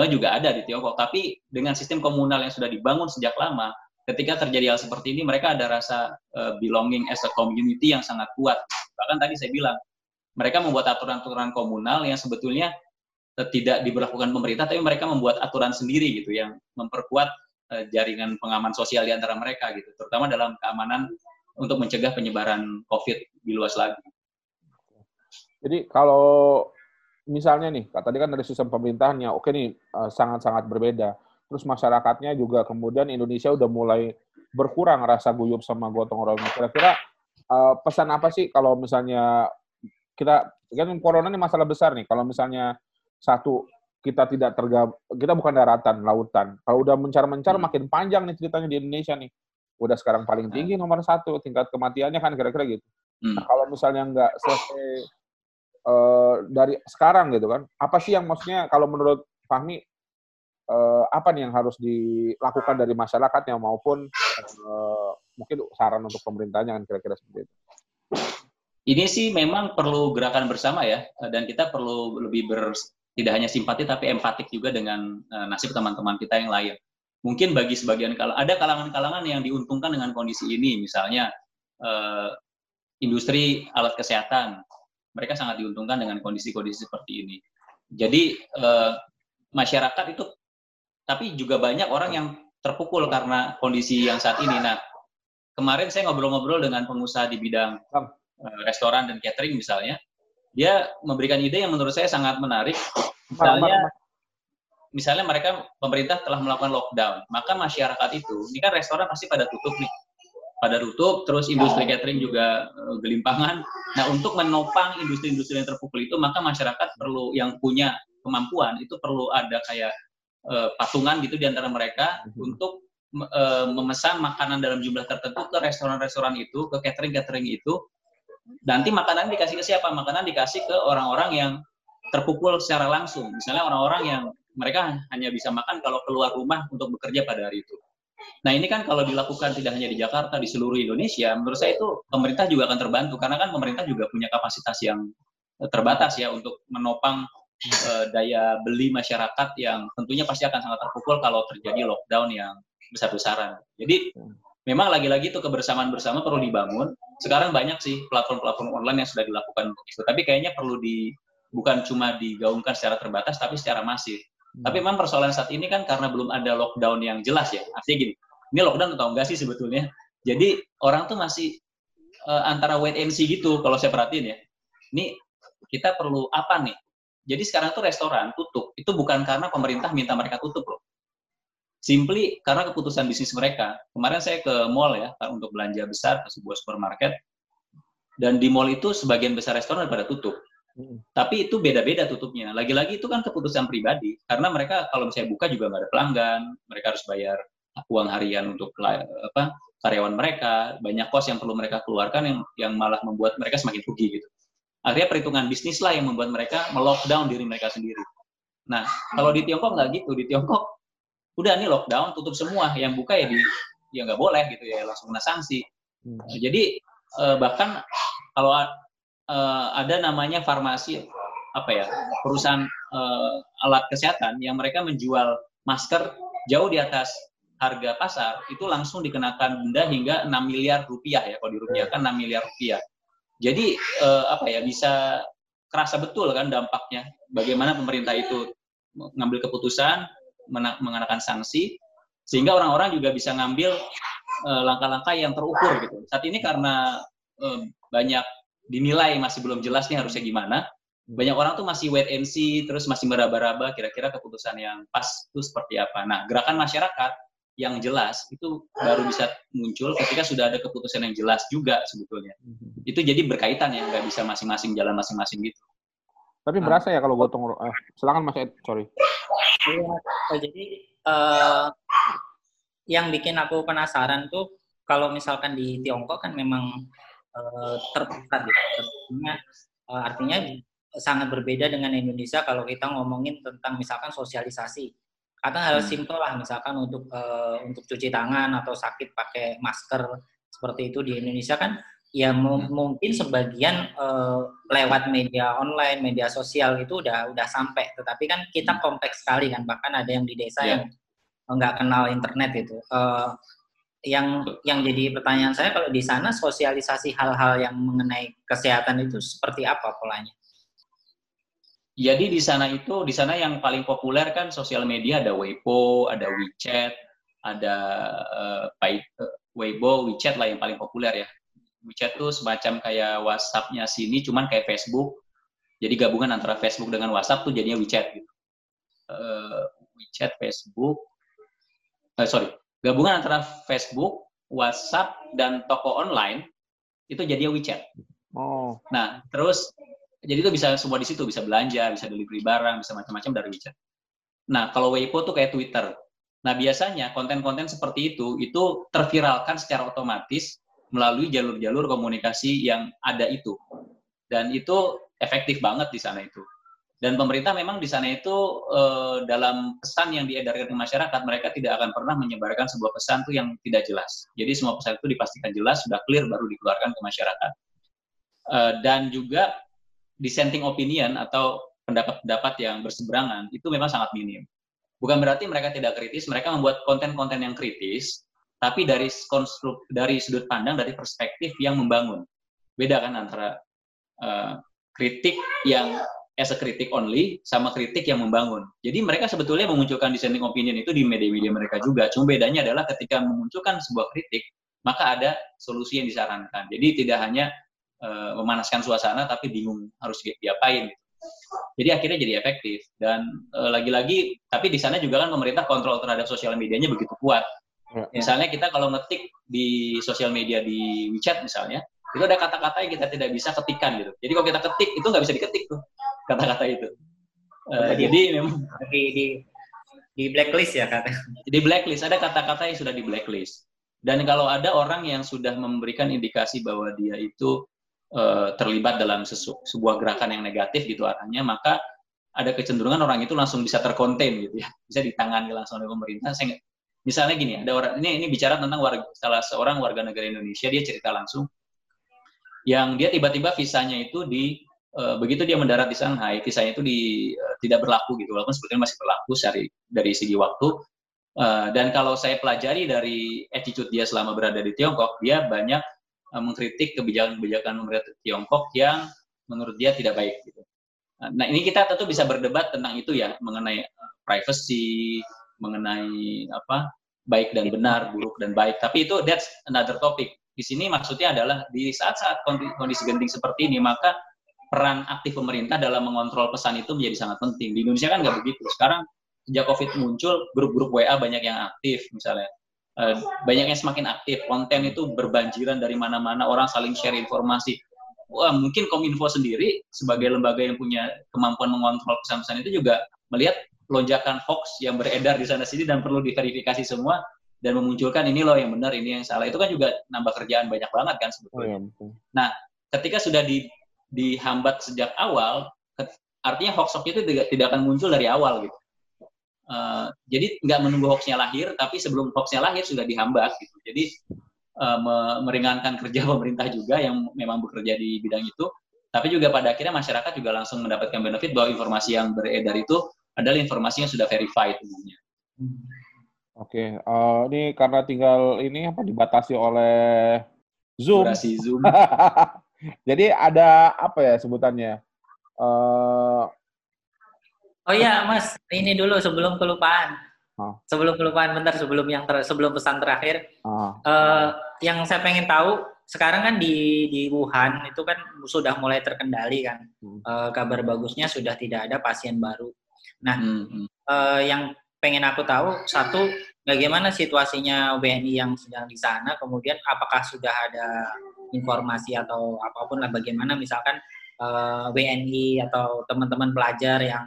juga ada di Tiongkok, tapi dengan sistem komunal yang sudah dibangun sejak lama, ketika terjadi hal seperti ini, mereka ada rasa uh, belonging as a community yang sangat kuat. Bahkan tadi saya bilang, mereka membuat aturan-aturan komunal yang sebetulnya tidak diberlakukan pemerintah, tapi mereka membuat aturan sendiri gitu yang memperkuat Eh, jaringan pengaman sosial di antara mereka gitu, terutama dalam keamanan untuk mencegah penyebaran COVID di luas lagi. Jadi kalau misalnya nih, tadi kan dari sistem pemerintahannya, oke nih eh, sangat-sangat berbeda. Terus masyarakatnya juga kemudian Indonesia udah mulai berkurang rasa guyup sama gotong royong. Kira-kira pesan apa sih kalau misalnya kita kan corona ini masalah besar nih. Kalau misalnya satu kita tidak tergab kita bukan daratan, lautan. Kalau udah mencar-mencar Hmm. makin panjang nih ceritanya di Indonesia nih. Udah sekarang paling tinggi nomor satu tingkat kematiannya kan kira-kira gitu. Hmm. Nah, kalau misalnya nggak selesai eh, dari sekarang gitu kan, apa sih yang maksudnya kalau menurut Fahmi eh, apa nih yang harus dilakukan dari masyarakatnya maupun eh, mungkin saran untuk pemerintahnya kan kira-kira seperti itu. Ini sih memang perlu gerakan bersama ya, dan kita perlu lebih ber, tidak hanya simpati tapi empatik juga dengan eh, nasib teman-teman kita yang lain. Mungkin bagi sebagian kalau ada kalangan-kalangan yang diuntungkan dengan kondisi ini, misalnya eh, industri alat kesehatan, mereka sangat diuntungkan dengan kondisi-kondisi seperti ini. Jadi eh, masyarakat itu, tapi juga banyak orang yang terpukul karena kondisi yang saat ini. Nah, kemarin saya ngobrol-ngobrol dengan pengusaha di bidang eh, restoran dan catering misalnya, dia memberikan ide yang menurut saya sangat menarik. Misalnya, misalnya mereka pemerintah telah melakukan lockdown, maka masyarakat itu, ini kan restoran pasti pada tutup nih, pada tutup, terus industri catering juga eh, gelimpangan. Nah, untuk menopang industri-industri yang terpukul itu, maka masyarakat perlu yang punya kemampuan itu perlu ada kayak eh, patungan gitu di antara mereka Mhm. untuk eh, memesan makanan dalam jumlah tertentu ke restoran-restoran itu, ke catering-catering itu. Nanti makanan dikasih ke siapa? Makanan dikasih ke orang-orang yang terpukul secara langsung. Misalnya orang-orang yang mereka hanya bisa makan kalau keluar rumah untuk bekerja pada hari itu. Nah ini kan kalau dilakukan tidak hanya di Jakarta, di seluruh Indonesia, menurut saya itu pemerintah juga akan terbantu karena kan pemerintah juga punya kapasitas yang eh, terbatas ya untuk menopang eh, daya beli masyarakat yang tentunya pasti akan sangat terpukul kalau terjadi lockdown yang besar-besaran. Jadi memang lagi-lagi itu kebersamaan bersama perlu dibangun. Sekarang banyak sih platform-platform online yang sudah dilakukan untuk itu, tapi kayaknya perlu di bukan cuma digaungkan secara terbatas tapi secara masif. Tapi memang persoalan saat ini kan karena belum ada lockdown yang jelas ya. Artinya gini, ini lockdown atau enggak sih sebetulnya? Jadi orang tuh masih eh, antara wait and see gitu kalau saya perhatiin ya. Ini kita perlu apa nih? Jadi sekarang tuh restoran tutup itu bukan karena pemerintah minta mereka tutup loh. Simply karena keputusan bisnis mereka. Kemarin saya ke mall ya untuk belanja besar ke sebuah supermarket dan di mall itu sebagian besar restoran pada tutup. Mm. Tapi itu beda-beda tutupnya. Lagi-lagi itu kan keputusan pribadi. Karena mereka kalau misalnya buka juga nggak ada pelanggan, mereka harus bayar uang harian untuk apa karyawan mereka, banyak kos yang perlu mereka keluarkan yang yang malah membuat mereka semakin rugi gitu. Akhirnya perhitungan bisnis lah yang membuat mereka melockdown diri mereka sendiri. Nah, kalau di Tiongkok nggak gitu. Di Tiongkok udah nih lockdown, tutup semua. Yang buka ya di ya nggak boleh gitu ya, langsung kena sanksi. Hmm. Jadi eh, bahkan kalau eh, ada namanya farmasi apa ya perusahaan eh, alat kesehatan yang mereka menjual masker jauh di atas harga pasar itu langsung dikenakan denda hingga 6 miliar rupiah ya kalau dirupiahkan 6 miliar rupiah. Jadi eh, apa ya bisa kerasa betul kan dampaknya bagaimana pemerintah itu mengambil keputusan mengenakan sanksi sehingga orang-orang juga bisa ngambil eh, langkah-langkah yang terukur gitu. Saat ini karena eh, banyak dinilai masih belum jelas nih harusnya gimana. Banyak orang tuh masih wait and see, terus masih meraba-raba kira-kira keputusan yang pas itu seperti apa. Nah, gerakan masyarakat yang jelas itu baru bisa muncul ketika sudah ada keputusan yang jelas juga sebetulnya. Itu jadi berkaitan ya, nggak bisa masing-masing jalan masing-masing gitu. Tapi berasa ya kalau gotong eh, silakan Mas Ed, sorry. Iya, oh, jadi eh, yang bikin aku penasaran tuh kalau misalkan di Tiongkok kan memang eh, terpusat ya, artinya, eh, artinya sangat berbeda dengan Indonesia kalau kita ngomongin tentang misalkan sosialisasi. Kadang hal Hmm. simpel lah misalkan untuk eh, untuk cuci tangan atau sakit pakai masker seperti itu di Indonesia kan ya Hmm. mungkin sebagian eh, lewat media online, media sosial itu udah udah sampai. Tetapi kan kita kompleks sekali kan, bahkan ada yang di desa Iya. yang nggak kenal internet itu. Eh, yang yang jadi pertanyaan saya kalau di sana sosialisasi hal-hal yang mengenai kesehatan itu seperti apa polanya? Jadi di sana itu, di sana yang paling populer kan sosial media ada Weibo, ada WeChat, ada eh, Weibo, WeChat lah yang paling populer ya. WeChat tuh semacam kayak WhatsApp-nya sini, cuman kayak Facebook. Jadi gabungan antara Facebook dengan WhatsApp tuh jadinya WeChat gitu. Eh, WeChat, Facebook, eh, sorry, gabungan antara Facebook, WhatsApp, dan toko online itu jadinya WeChat. Oh, Nah, terus jadi itu bisa semua di situ, bisa belanja, bisa delivery barang, bisa macam-macam dari WeChat. Nah, kalau Weibo tuh kayak Twitter. Nah, biasanya konten-konten seperti itu itu terviralkan secara otomatis melalui jalur-jalur komunikasi yang ada itu. Dan itu efektif banget di sana itu. Dan pemerintah memang di sana itu eh, dalam pesan yang diedarkan ke masyarakat, mereka tidak akan pernah menyebarkan sebuah pesan tuh yang tidak jelas. Jadi semua pesan itu dipastikan jelas, sudah clear, baru dikeluarkan ke masyarakat. Eh, dan juga dissenting opinion atau pendapat-pendapat yang berseberangan itu memang sangat minim. Bukan berarti mereka tidak kritis, mereka membuat konten-konten yang kritis, tapi dari konstruk dari sudut pandang dari perspektif yang membangun. Beda kan antara uh, kritik yang as a kritik only sama kritik yang membangun. Jadi mereka sebetulnya memunculkan dissenting opinion itu di media-media mereka juga. Cuma bedanya adalah ketika memunculkan sebuah kritik, maka ada solusi yang disarankan. Jadi tidak hanya uh, memanaskan suasana tapi bingung harus diapain. Jadi akhirnya jadi efektif dan lagi eh, lagi-lagi tapi di sana juga kan pemerintah kontrol terhadap sosial medianya begitu kuat. Ya. Misalnya kita kalau ngetik di sosial media di WeChat misalnya, itu ada kata-kata yang kita tidak bisa ketikan gitu. Jadi kalau kita ketik itu nggak bisa diketik tuh kata-kata itu. Uh, jadi memang di, di di blacklist ya kata. Di blacklist ada kata-kata yang sudah di blacklist. Dan kalau ada orang yang sudah memberikan indikasi bahwa dia itu uh, terlibat dalam sesu, sebuah gerakan yang negatif gitu arahnya, maka ada kecenderungan orang itu langsung bisa terkonten gitu ya, bisa ditangani langsung oleh pemerintah. Saya, misalnya gini, ada orang ini ini bicara tentang warga, salah seorang warga negara Indonesia, dia cerita langsung yang dia tiba-tiba visanya itu di uh, begitu dia mendarat di Shanghai, visanya itu di uh, tidak berlaku gitu, walaupun sebetulnya masih berlaku dari dari segi waktu. Uh, dan kalau saya pelajari dari attitude dia selama berada di Tiongkok, dia banyak Eh, mengkritik kebijakan-kebijakan pemerintah Tiongkok yang menurut dia tidak baik gitu. Nah, ini kita tentu bisa berdebat tentang itu ya, mengenai privacy, mengenai apa baik dan benar, buruk dan baik. Tapi itu that's another topic. Di sini maksudnya adalah di saat-saat kondisi genting seperti ini, maka peran aktif pemerintah dalam mengontrol pesan itu menjadi sangat penting. Di Indonesia kan nggak begitu. Sekarang sejak COVID muncul, grup-grup WA banyak yang aktif misalnya. Eh, banyak yang semakin aktif, konten itu berbanjiran dari mana-mana, orang saling share informasi. Wah, mungkin Kominfo sendiri sebagai lembaga yang punya kemampuan mengontrol pesan-pesan itu juga melihat lonjakan hoax yang beredar di sana sini dan perlu diverifikasi semua dan memunculkan ini loh yang benar, ini yang salah. Itu kan juga nambah kerjaan banyak banget kan sebetulnya. Oh, iya, Nah, ketika sudah di, dihambat sejak awal, artinya hoax-hoax itu tidak, tidak akan muncul dari awal gitu. Uh, jadi nggak menunggu hoaxnya lahir, tapi sebelum hoaxnya lahir sudah dihambat gitu. Jadi uh, meringankan kerja pemerintah juga yang memang bekerja di bidang itu, tapi juga pada akhirnya masyarakat juga langsung mendapatkan benefit bahwa informasi yang beredar itu adalah informasi yang sudah verified umumnya. Oke, uh, ini karena tinggal ini apa dibatasi oleh Zoom. Durasi Zoom. Jadi ada apa ya sebutannya? Uh, Oh iya, Mas, ini dulu sebelum kelupaan. Oh. Sebelum kelupaan bentar sebelum yang ter, sebelum pesan terakhir. Oh. Uh, yang saya pengen tahu sekarang kan di di Wuhan itu kan sudah mulai terkendali kan. Hmm. Uh, kabar bagusnya sudah tidak ada pasien baru. Nah, hmm. uh, yang pengen aku tahu satu bagaimana situasinya WNI yang sedang di sana, kemudian apakah sudah ada informasi atau apa pun lah bagaimana misalkan uh, WNI atau teman-teman pelajar yang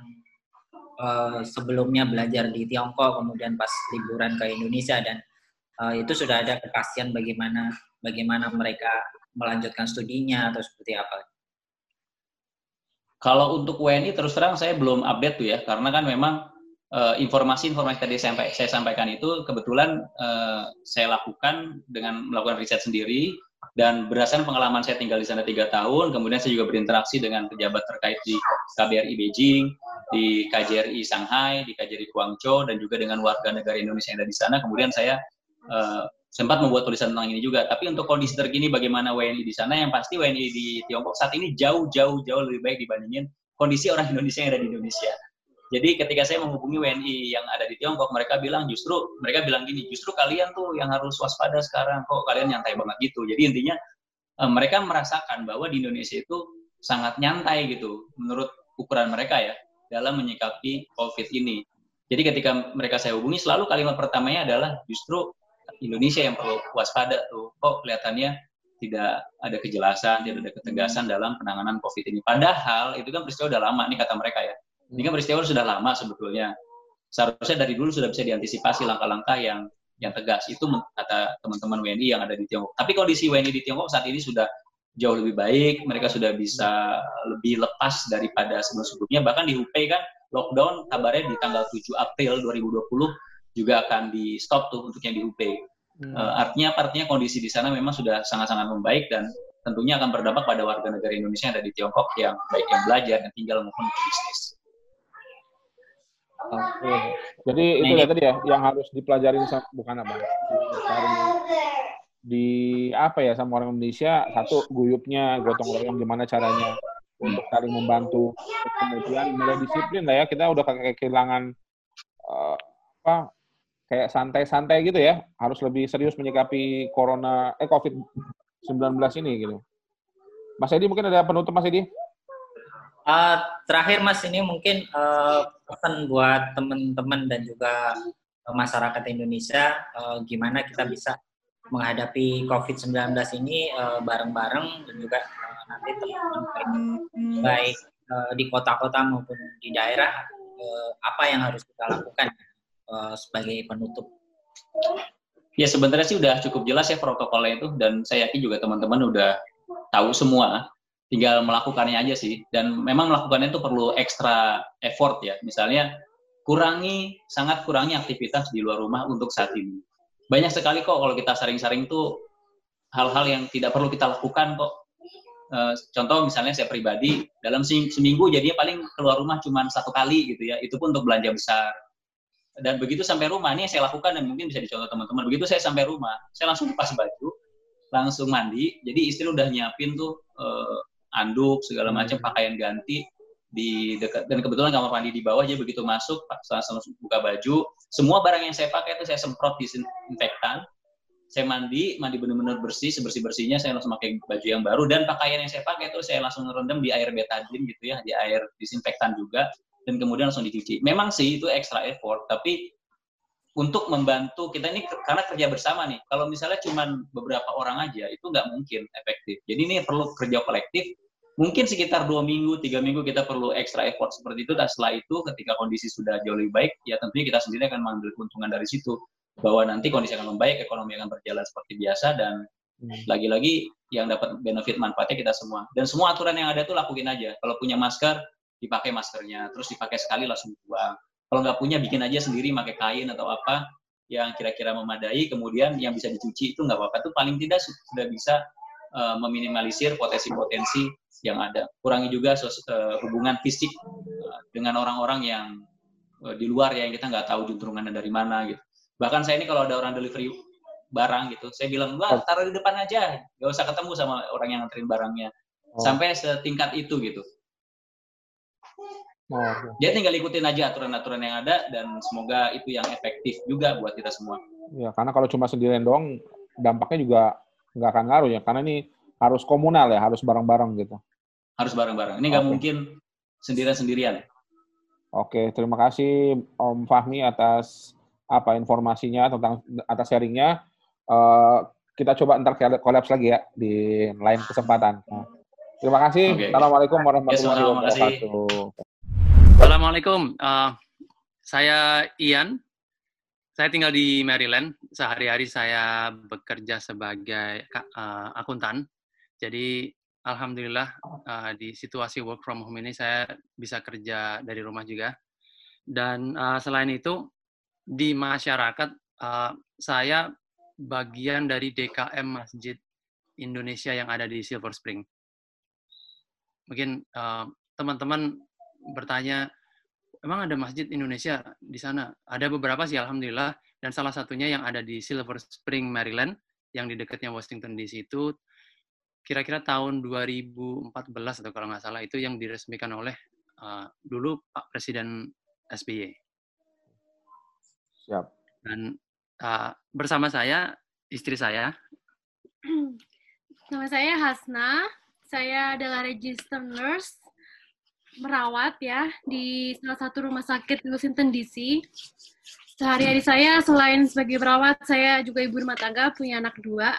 uh, sebelumnya belajar di Tiongkok, kemudian pas liburan ke Indonesia dan uh, itu sudah ada kepastian bagaimana bagaimana mereka melanjutkan studinya atau seperti apa? Kalau untuk WNI terus terang saya belum update tuh ya, karena kan memang informasi-informasi tadi sampai saya sampaikan itu kebetulan uh, saya lakukan dengan melakukan riset sendiri dan berdasarkan pengalaman saya tinggal di sana tiga tahun, kemudian saya juga berinteraksi dengan pejabat terkait di KBRI Beijing, di KJRI Shanghai, di KJRI Guangzhou, dan juga dengan warga negara Indonesia yang ada di sana. Kemudian saya uh, sempat membuat tulisan tentang ini juga. Tapi untuk kondisi terkini bagaimana WNI di sana, yang pasti WNI di Tiongkok saat ini jauh-jauh jauh lebih baik dibandingin kondisi orang Indonesia yang ada di Indonesia. Jadi ketika saya menghubungi WNI yang ada di Tiongkok, mereka bilang justru mereka bilang gini, justru kalian tuh yang harus waspada sekarang, kok kalian nyantai banget gitu. Jadi intinya eh, mereka merasakan bahwa di Indonesia itu sangat nyantai gitu, menurut ukuran mereka ya, dalam menyikapi COVID ini. Jadi ketika mereka saya hubungi, selalu kalimat pertamanya adalah justru Indonesia yang perlu waspada tuh. Kok kelihatannya tidak ada kejelasan, tidak ada ketegasan dalam penanganan COVID ini. Padahal itu kan peristiwa udah lama nih kata mereka ya. Ini kan peristiwa sudah lama sebetulnya. Seharusnya dari dulu sudah bisa diantisipasi langkah-langkah yang yang tegas. Itu kata teman-teman WNI yang ada di Tiongkok. Tapi kondisi WNI di Tiongkok saat ini sudah jauh lebih baik, mereka sudah bisa lebih lepas daripada sebelum-sebelumnya. Bahkan di Hubei kan lockdown kabarnya di tanggal 7 April 2020 juga akan di stop tuh untuk yang di Hubei. Hmm. Uh, artinya artinya kondisi di sana memang sudah sangat-sangat membaik dan tentunya akan berdampak pada warga negara Indonesia yang ada di Tiongkok yang baik yang belajar, yang tinggal maupun bisnis. Oke. Jadi itu ya tadi ya yang harus dipelajari bukan apa? Di apa ya sama orang Indonesia satu guyupnya gotong royong gimana caranya untuk saling membantu kemudian mulai disiplin lah ya kita udah kayak kehilangan uh, apa kayak santai-santai gitu ya, harus lebih serius menyikapi corona eh COVID-19 ini gitu. Mas Edi mungkin ada penutup Mas Edi? Uh, terakhir Mas ini mungkin uh, pesan buat teman-teman dan juga masyarakat Indonesia uh, gimana kita bisa menghadapi COVID-19 ini bareng-bareng uh, dan juga uh, nanti teman-teman baik uh, di kota-kota maupun di daerah uh, apa yang harus kita lakukan uh, sebagai penutup? Ya sebenarnya sih udah cukup jelas ya protokolnya itu dan saya yakin juga teman-teman udah tahu semua. Tinggal melakukannya aja sih dan memang melakukannya itu perlu ekstra effort ya. Misalnya kurangi sangat kurangi aktivitas di luar rumah untuk saat ini. Banyak sekali kok kalau kita sering-sering tuh hal-hal yang tidak perlu kita lakukan kok. Uh, contoh misalnya saya pribadi dalam seminggu jadinya paling keluar rumah cuma satu kali gitu ya. Itu pun untuk belanja besar dan begitu sampai rumah ini yang saya lakukan dan mungkin bisa dicontoh teman-teman. Begitu saya sampai rumah saya langsung lepas baju langsung mandi. Jadi istri udah nyiapin tuh uh, anduk segala hmm. macam pakaian ganti di dekat dan kebetulan kamar mandi di bawah jadi begitu masuk langsung buka baju semua barang yang saya pakai itu saya semprot disinfektan. Saya mandi mandi benar-benar bersih sebersih bersihnya saya langsung pakai baju yang baru. Dan pakaian yang saya pakai itu saya langsung rendam di air betadine gitu ya di air disinfektan juga dan kemudian langsung dicuci. Memang sih itu extra effort, tapi untuk membantu kita ini karena kerja bersama nih. Kalau misalnya cuma beberapa orang aja itu nggak mungkin efektif. Jadi ini perlu kerja kolektif. Mungkin sekitar dua minggu, tiga minggu kita perlu extra effort seperti itu. Dan setelah itu ketika kondisi sudah jauh lebih baik, ya tentunya kita sendiri akan mengambil keuntungan dari situ. Bahwa nanti kondisi akan membaik, ekonomi akan berjalan seperti biasa dan hmm. lagi-lagi yang dapat benefit manfaatnya kita semua. Dan semua aturan yang ada tuh lakuin aja. Kalau punya masker, dipakai maskernya, terus dipakai sekali langsung buang. Kalau nggak punya, bikin aja sendiri pakai kain atau apa yang kira-kira memadai, kemudian yang bisa dicuci itu nggak apa-apa. Itu paling tidak sudah bisa uh, meminimalisir potensi-potensi yang ada. Kurangi juga uh, hubungan fisik uh, dengan orang-orang yang uh, di luar ya, yang kita nggak tahu juntrungannya dari mana gitu. Bahkan saya ini kalau ada orang delivery barang gitu, saya bilang, wah taruh di depan aja, nggak usah ketemu sama orang yang nganterin barangnya. Oh. Sampai setingkat itu gitu. Dia tinggal ikutin aja aturan-aturan yang ada dan semoga itu yang efektif juga buat kita semua. Ya, karena kalau cuma sendirian doang, dampaknya juga nggak akan ngaruh ya. Karena ini harus komunal ya, harus bareng-bareng gitu. Harus bareng-bareng. Ini nggak okay. mungkin sendirian-sendirian. Oke, terima kasih Om Fahmi atas apa informasinya tentang atas sharingnya. Uh, kita coba ntar kolaps lagi ya di lain kesempatan. Terima kasih. Okay. Assalamualaikum warahmatullahi ya, wabarakatuh. Assalamualaikum. Uh, saya Ian. Saya tinggal di Maryland. Sehari-hari saya bekerja sebagai uh, akuntan. Jadi alhamdulillah uh, di situasi work from home ini saya bisa kerja dari rumah juga. Dan uh, selain itu di masyarakat uh, saya bagian dari DKM Masjid Indonesia yang ada di Silver Spring. Mungkin teman-teman bertanya, emang ada masjid Indonesia di sana? Ada beberapa sih, alhamdulillah. Dan salah satunya yang ada di Silver Spring, Maryland, yang di dekatnya Washington DC itu kira-kira tahun 2014 atau kalau nggak salah itu yang diresmikan oleh uh, dulu Pak Presiden SBY. Siap. Dan uh, bersama saya istri saya. Nama saya Hasna. Saya adalah register nurse merawat ya di salah satu rumah sakit di Washington DC. Sehari-hari saya selain sebagai perawat, saya juga ibu rumah tangga, punya anak dua.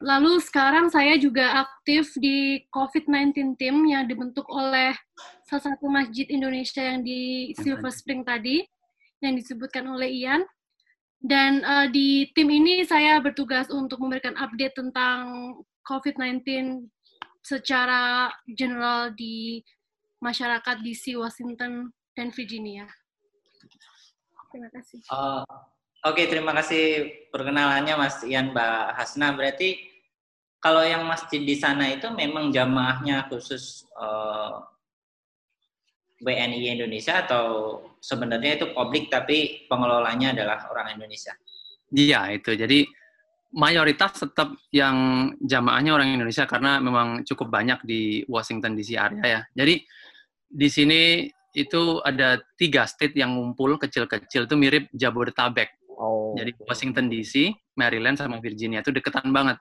Lalu sekarang saya juga aktif di COVID-19 team yang dibentuk oleh salah satu masjid Indonesia yang di Silver Spring tadi, yang disebutkan oleh Ian. Dan uh, di tim ini saya bertugas untuk memberikan update tentang COVID-19 secara general di masyarakat DC, Washington, dan Virginia. Terima kasih. Uh, Oke, okay, terima kasih perkenalannya Mas Ian Mbak Hasna. Berarti kalau yang masjid di sana itu memang jamaahnya khusus uh, eh, WNI Indonesia atau sebenarnya itu publik tapi pengelolanya adalah orang Indonesia? Iya itu. Jadi mayoritas tetap yang jamaahnya orang Indonesia karena memang cukup banyak di Washington DC area ya. Jadi di sini itu ada tiga state yang ngumpul kecil-kecil itu mirip Jabodetabek. Oh. Jadi Washington DC, Maryland sama Virginia itu deketan banget.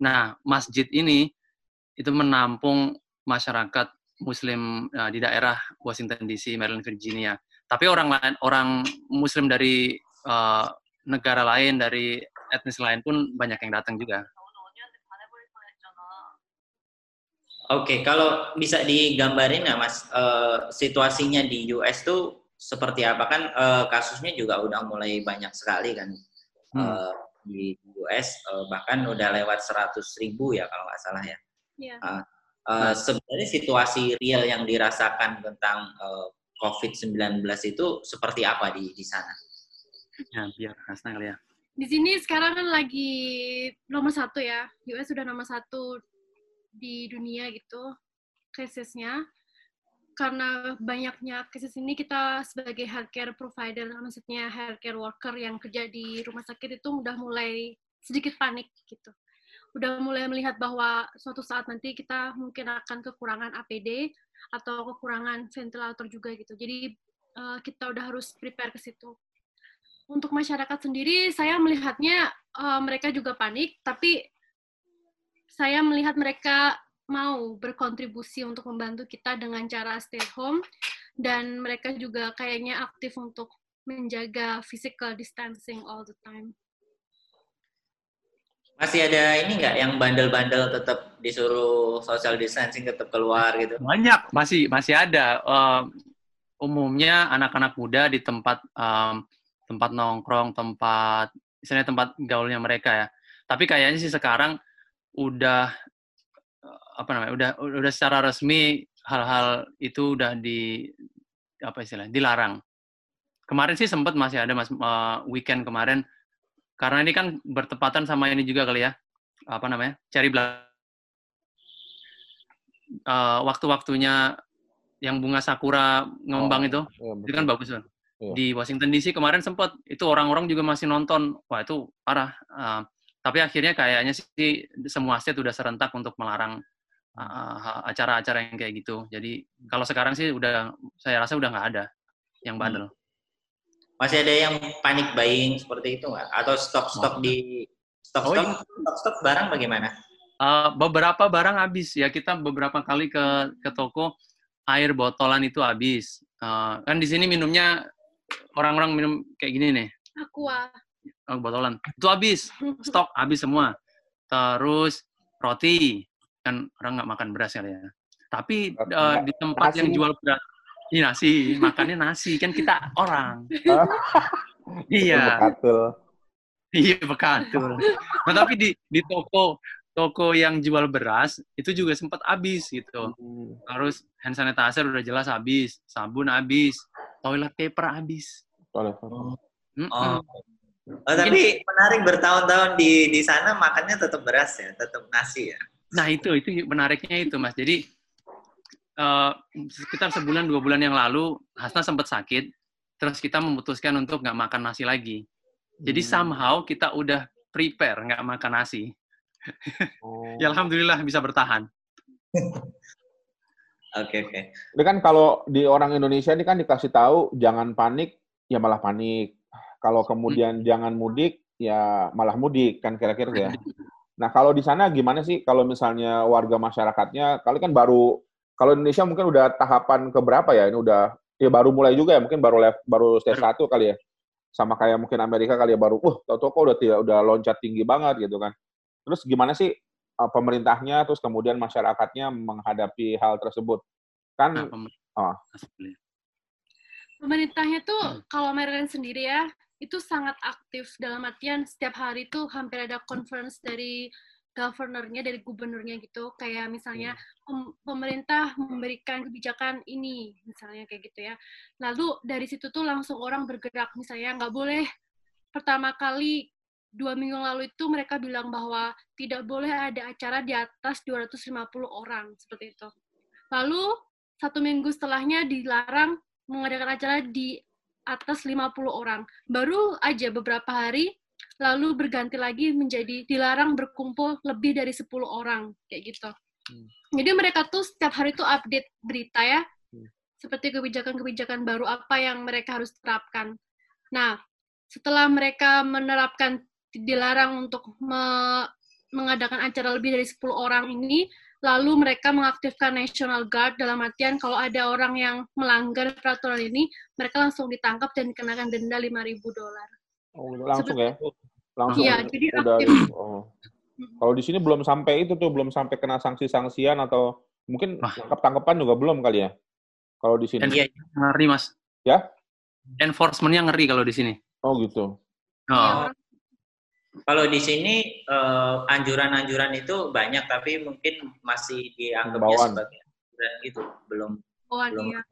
Nah, masjid ini itu menampung masyarakat Muslim uh, di daerah Washington DC, Maryland, Virginia. Tapi orang lain, orang Muslim dari uh, negara lain, dari etnis lain pun banyak yang datang juga. Oke, okay, kalau bisa digambarin ya Mas, uh, situasinya di US tuh seperti apa kan uh, kasusnya juga udah mulai banyak sekali kan. Hmm. Uh, di US uh, bahkan udah lewat 100 ribu ya kalau nggak salah ya. Yeah. Uh, uh, sebenarnya situasi real yang dirasakan tentang uh, COVID-19 itu seperti apa di di sana? Ya, biar Hasna kali ya. Di sini sekarang kan lagi nomor satu ya, US sudah nomor satu di dunia gitu, krisisnya karena banyaknya kasus ini kita sebagai healthcare provider, maksudnya healthcare worker yang kerja di rumah sakit itu udah mulai sedikit panik gitu. Udah mulai melihat bahwa suatu saat nanti kita mungkin akan kekurangan APD atau kekurangan ventilator juga gitu. Jadi uh, kita udah harus prepare ke situ. Untuk masyarakat sendiri, saya melihatnya uh, mereka juga panik, tapi saya melihat mereka mau berkontribusi untuk membantu kita dengan cara stay home dan mereka juga kayaknya aktif untuk menjaga physical distancing all the time. Masih ada ini nggak yang bandel-bandel tetap disuruh social distancing tetap keluar gitu? Banyak, masih masih ada. Um, umumnya anak-anak muda di tempat um, tempat nongkrong, tempat misalnya tempat gaulnya mereka ya. Tapi kayaknya sih sekarang udah apa namanya udah udah secara resmi hal-hal itu udah di apa istilahnya dilarang. Kemarin sih sempat masih ada mas uh, weekend kemarin karena ini kan bertepatan sama ini juga kali ya apa namanya cari uh, waktu-waktunya yang bunga sakura ngembang oh, itu iya, itu kan bagus kan. Iya. Di Washington DC kemarin sempat itu orang-orang juga masih nonton wah itu parah. Uh, tapi akhirnya kayaknya sih semua state udah serentak untuk melarang acara-acara yang kayak gitu. Jadi kalau sekarang sih udah saya rasa udah nggak ada yang bandel. Hmm. Masih ada yang panik buying seperti itu nggak? Atau stok-stok di stok-stok oh, iya. stok-stok barang bagaimana? Uh, beberapa barang habis ya kita beberapa kali ke ke toko air botolan itu habis. Uh, kan di sini minumnya orang-orang minum kayak gini nih. Aqua. Oh, botolan. Itu habis. Stok habis semua. Terus roti kan orang nggak makan beras kali ya. Tapi uh, di tempat nasi. yang jual beras, ini nasi, makannya nasi kan kita orang. iya. Bekatul. Iya bekatul. Nah tapi di di toko toko yang jual beras itu juga sempat habis gitu. Hmm. Terus hand sanitizer udah jelas habis, sabun habis, toilet paper habis. Toilet paper. Oh. Oh. Oh, tapi menarik bertahun-tahun di di sana makannya tetap beras ya, tetap nasi ya. Nah itu itu menariknya itu mas. Jadi uh, sekitar sebulan dua bulan yang lalu Hasna sempat sakit, terus kita memutuskan untuk nggak makan nasi lagi. Jadi hmm. somehow kita udah prepare nggak makan nasi. Oh. ya alhamdulillah bisa bertahan. Oke oke. Okay, Ini kan kalau di orang Indonesia ini kan dikasih tahu jangan panik, ya malah panik. Kalau kemudian hmm. jangan mudik, ya malah mudik kan kira-kira ya. Nah, kalau di sana gimana sih kalau misalnya warga masyarakatnya, kali kan baru kalau Indonesia mungkin udah tahapan ke berapa ya? Ini udah ya baru mulai juga ya, mungkin baru level, baru stage satu kali ya. Sama kayak mungkin Amerika kali ya baru, uh, tau-tau kok udah tidak udah loncat tinggi banget gitu kan. Terus gimana sih uh, pemerintahnya, terus kemudian masyarakatnya menghadapi hal tersebut? Kan, Nah, pem- oh, Pemerintahnya tuh kalau Maryland sendiri ya, itu sangat aktif dalam artian setiap hari tuh hampir ada conference dari governornya, dari gubernurnya gitu. Kayak misalnya pem- pemerintah memberikan kebijakan ini, misalnya kayak gitu ya. Lalu dari situ tuh langsung orang bergerak, misalnya nggak boleh pertama kali dua minggu lalu itu mereka bilang bahwa tidak boleh ada acara di atas 250 orang seperti itu. Lalu satu minggu setelahnya dilarang mengadakan acara di atas 50 orang. Baru aja beberapa hari lalu berganti lagi menjadi dilarang berkumpul lebih dari 10 orang kayak gitu. Hmm. Jadi mereka tuh setiap hari tuh update berita ya. Hmm. Seperti kebijakan-kebijakan baru apa yang mereka harus terapkan. Nah, setelah mereka menerapkan dilarang untuk me- mengadakan acara lebih dari 10 orang ini, lalu mereka mengaktifkan National Guard dalam artian kalau ada orang yang melanggar peraturan ini, mereka langsung ditangkap dan dikenakan denda 5.000 dolar. oh, langsung ya? Langsung Iya, jadi udah aktif. oh. Kalau di sini belum sampai itu tuh, belum sampai kena sanksi-sanksian atau mungkin tangkap-tangkapan juga belum kali ya? Kalau di sini. Iya, ngeri mas. Ya? Enforcementnya ngeri kalau di sini. Oh gitu. Oh, Iya, Kalau di sini eh, anjuran-anjuran itu banyak, tapi mungkin masih dianggapnya sebagai anjuran gitu, belum Bawaan, belum iya.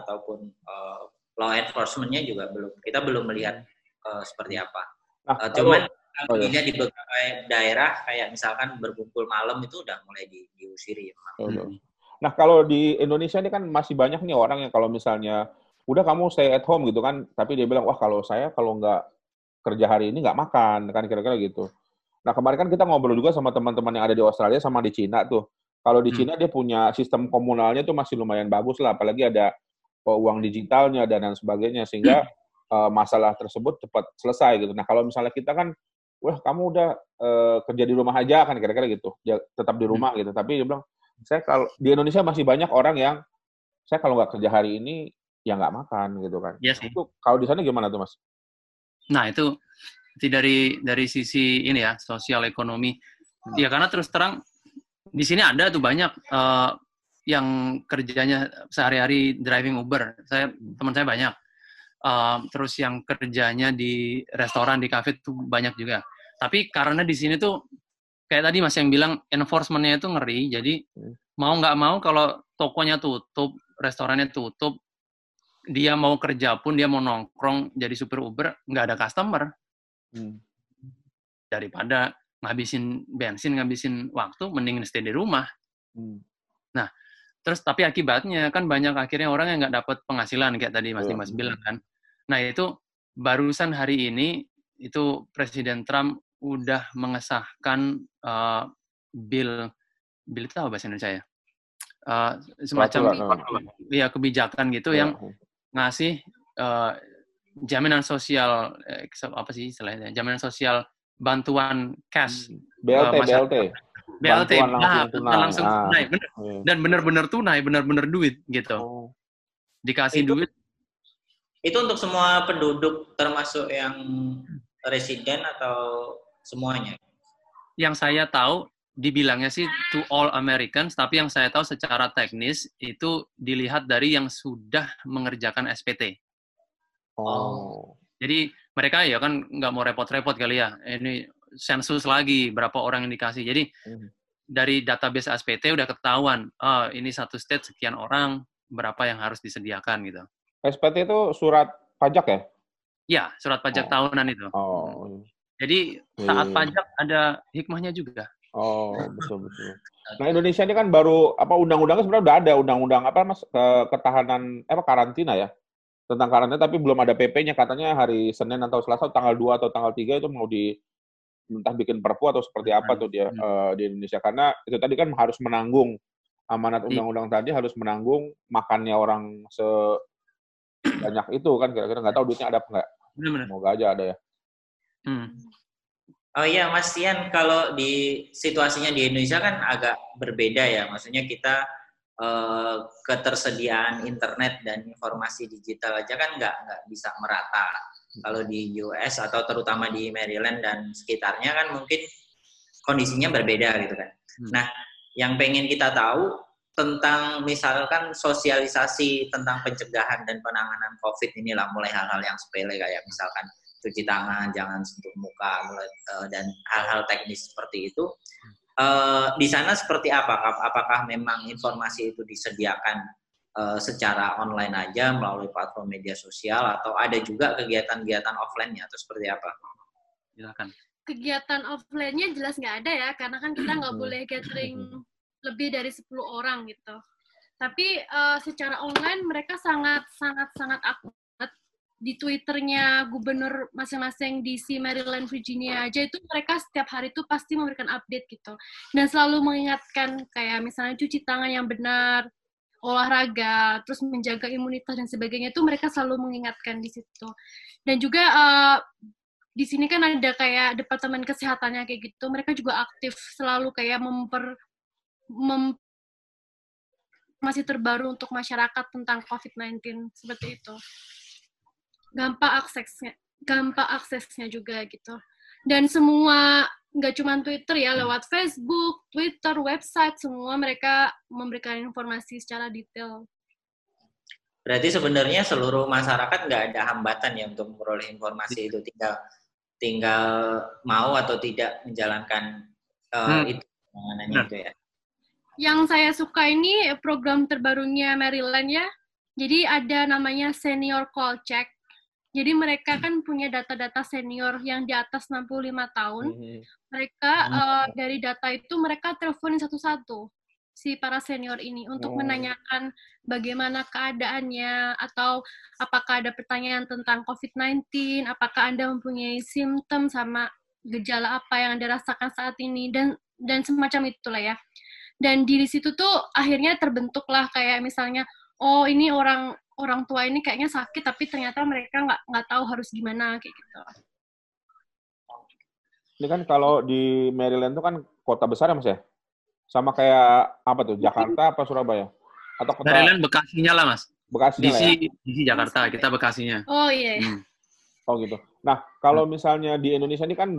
ataupun eh, law enforcement-nya juga belum. Kita belum melihat eh, seperti apa. Nah, kalau- cuman Oh, iya. di beberapa daerah kayak misalkan berkumpul malam itu udah mulai di, diusiri. emang. Oh. Hmm. Nah, kalau di Indonesia ini kan masih banyak nih orang yang kalau misalnya udah kamu stay at home gitu kan, tapi dia bilang, wah kalau saya kalau nggak kerja hari ini nggak makan, kan kira-kira gitu. Nah, kemarin kan kita ngobrol juga sama teman-teman yang ada di Australia sama di Cina tuh. Kalau di Hmm. Cina dia punya sistem komunalnya tuh masih lumayan bagus lah, apalagi ada uh, uang digitalnya dan lain sebagainya, sehingga uh, masalah tersebut cepat selesai gitu. Nah, kalau misalnya kita kan, wah kamu udah uh, kerja di rumah aja kan kira-kira gitu, ya, tetap di rumah gitu. Tapi dia bilang, saya kalau di Indonesia masih banyak orang yang saya kalau nggak kerja hari ini ya nggak makan gitu kan. Iya sih. Itu kalau di sana gimana tuh mas? Nah itu dari dari sisi ini ya sosial ekonomi. Ya karena terus terang di sini ada tuh banyak eh, yang kerjanya sehari-hari driving Uber. Saya teman saya banyak. Eh, terus yang kerjanya di restoran di kafe tuh banyak juga. Tapi karena di sini tuh kayak tadi mas yang bilang enforcementnya itu ngeri. Jadi Hmm. mau nggak mau kalau tokonya tutup, restorannya tutup, dia mau kerja pun dia mau nongkrong jadi supir Uber nggak ada customer Hmm. daripada ngabisin bensin ngabisin waktu mending stay di rumah Hmm. terus tapi akibatnya kan banyak akhirnya orang yang nggak dapat penghasilan kayak tadi Mas Iya. Dimas bilang kan nah itu barusan hari ini itu Presiden Trump udah mengesahkan uh, bill bill itu apa bahasa Indonesia ya Uh, semacam Peraturan, ya kebijakan gitu Ya. yang ngasih eh, jaminan sosial eh, apa sih istilahnya jaminan sosial bantuan cash BLT, Eh, masyarakat. BLT. BLT Bantuan nah, langsung tunai. langsung Ah. tunai bener. Iya. dan benar-benar tunai benar-benar duit gitu Oh. dikasih Itu- duit Itu untuk semua penduduk termasuk yang residen atau semuanya? yang saya tahu dibilangnya sih to all Americans tapi yang saya tahu secara teknis itu dilihat dari yang sudah mengerjakan SPT Oh. Jadi mereka ya kan nggak mau repot-repot kali ya. Ini sensus lagi berapa orang yang dikasih. Jadi Mhm. dari database SPT udah ketahuan, oh ini satu state sekian orang, berapa yang harus disediakan gitu. SPT itu surat pajak ya? Ya, surat pajak Oh. tahunan itu. Oh. Jadi Iya. pajak ada hikmahnya juga. Oh, betul betul. Nah, Indonesia ini kan baru apa undang-undangnya sebenarnya udah ada undang-undang apa Mas ke- ketahanan eh, apa karantina ya. Tentang karantina tapi belum ada PP-nya katanya hari Senin atau Selasa tanggal 2 atau tanggal 3 itu mau di entah bikin perpu atau seperti apa tuh dia Hmm. eh, di Indonesia karena itu tadi kan harus menanggung amanat Iya. undang-undang tadi harus menanggung makannya orang sebanyak itu kan kira-kira nggak tahu duitnya ada apa nggak semoga aja ada ya Hmm. Oh iya, Mas Tian, kalau di situasinya di Indonesia kan agak berbeda ya. Maksudnya kita eh, ketersediaan internet dan informasi digital aja kan nggak nggak bisa merata. Kalau di US atau terutama di Maryland dan sekitarnya kan mungkin kondisinya berbeda gitu kan. Hmm. Nah, yang pengen kita tahu tentang misalkan sosialisasi tentang pencegahan dan penanganan COVID inilah mulai hal-hal yang sepele kayak misalkan cuci tangan, jangan sentuh muka, uh, dan hal-hal teknis seperti itu. Uh, di sana seperti apa? Apakah memang informasi itu disediakan uh, secara online aja melalui platform media sosial atau ada juga kegiatan-kegiatan offline-nya atau seperti apa? Silakan. Kegiatan offline-nya jelas nggak ada ya, karena kan kita nggak boleh gathering lebih dari 10 orang gitu. Tapi uh, secara online mereka sangat sangat sangat aktif di Twitternya gubernur masing-masing DC, Maryland, Virginia aja itu mereka setiap hari itu pasti memberikan update gitu. Dan selalu mengingatkan kayak misalnya cuci tangan yang benar, olahraga, terus menjaga imunitas dan sebagainya itu mereka selalu mengingatkan di situ. Dan juga uh, di sini kan ada kayak departemen kesehatannya kayak gitu mereka juga aktif selalu kayak memper mem masih terbaru untuk masyarakat tentang COVID-19 seperti itu gampang aksesnya gampang aksesnya juga gitu dan semua nggak cuma Twitter ya lewat Facebook, Twitter, website semua mereka memberikan informasi secara detail. Berarti sebenarnya seluruh masyarakat nggak ada hambatan ya untuk memperoleh informasi itu tinggal tinggal mau atau tidak menjalankan uh, hmm. itu penanganannya itu ya. Yang saya suka ini program terbarunya Maryland ya. Jadi ada namanya Senior Call Check jadi mereka kan punya data-data senior yang di atas 65 tahun. Hmm. Mereka uh, dari data itu mereka teleponin satu-satu si para senior ini untuk oh. menanyakan bagaimana keadaannya atau apakah ada pertanyaan tentang COVID-19, apakah Anda mempunyai simptom sama gejala apa yang Anda rasakan saat ini dan dan semacam itulah ya. Dan di situ tuh akhirnya terbentuklah kayak misalnya oh ini orang orang tua ini kayaknya sakit tapi ternyata mereka nggak nggak tahu harus gimana kayak gitu. Ini kan kalau di Maryland itu kan kota besar ya mas ya? Sama kayak apa tuh Jakarta apa Surabaya? Atau kota Maryland Bekasinya lah mas. Bekasinya DC, ya? DC Jakarta kita Bekasinya. Oh iya. iya. Hmm. Oh gitu. Nah kalau misalnya di Indonesia ini kan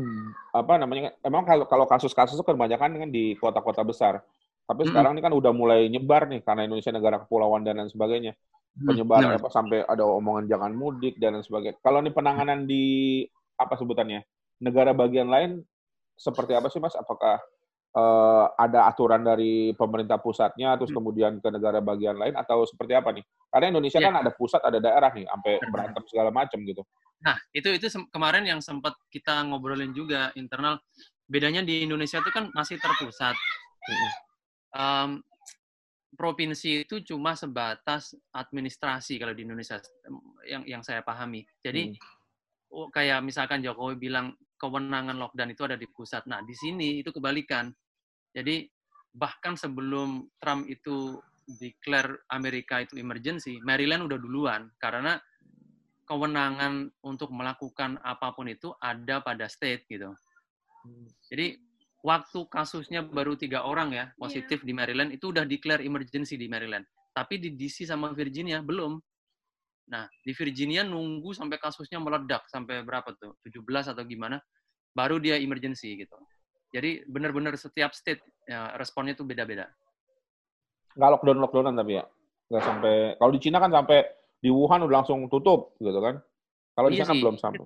apa namanya? Emang kalau kalau kasus-kasus itu kebanyakan kan di kota-kota besar. Tapi hmm. sekarang ini kan udah mulai nyebar nih karena Indonesia negara kepulauan dan lain sebagainya. Hmm, penyebaran apa sampai ada omongan jangan mudik dan lain sebagainya. Kalau ini penanganan di apa sebutannya negara bagian lain seperti apa sih mas? Apakah uh, ada aturan dari pemerintah pusatnya terus hmm. kemudian ke negara bagian lain atau seperti apa nih? Karena Indonesia ya. kan ada pusat ada daerah nih sampai berantem segala macam gitu. Nah itu itu kemarin yang sempat kita ngobrolin juga internal bedanya di Indonesia itu kan masih terpusat. Um, provinsi itu cuma sebatas administrasi kalau di Indonesia yang yang saya pahami. Jadi hmm. kayak misalkan Jokowi bilang kewenangan lockdown itu ada di pusat. Nah, di sini itu kebalikan. Jadi bahkan sebelum Trump itu declare Amerika itu emergency, Maryland udah duluan karena kewenangan untuk melakukan apa pun itu ada pada state gitu. Hmm. Jadi waktu kasusnya baru tiga orang ya positif yeah. di Maryland itu udah declare emergency di Maryland. Tapi di DC sama Virginia belum. Nah, di Virginia nunggu sampai kasusnya meledak sampai berapa tuh? 17 atau gimana baru dia emergency gitu. Jadi benar-benar setiap state ya, responnya tuh beda-beda. Nggak lockdown lockdownan tapi ya. Nggak sampai kalau di Cina kan sampai di Wuhan udah langsung tutup gitu kan. Kalau di iya sana belum sampai.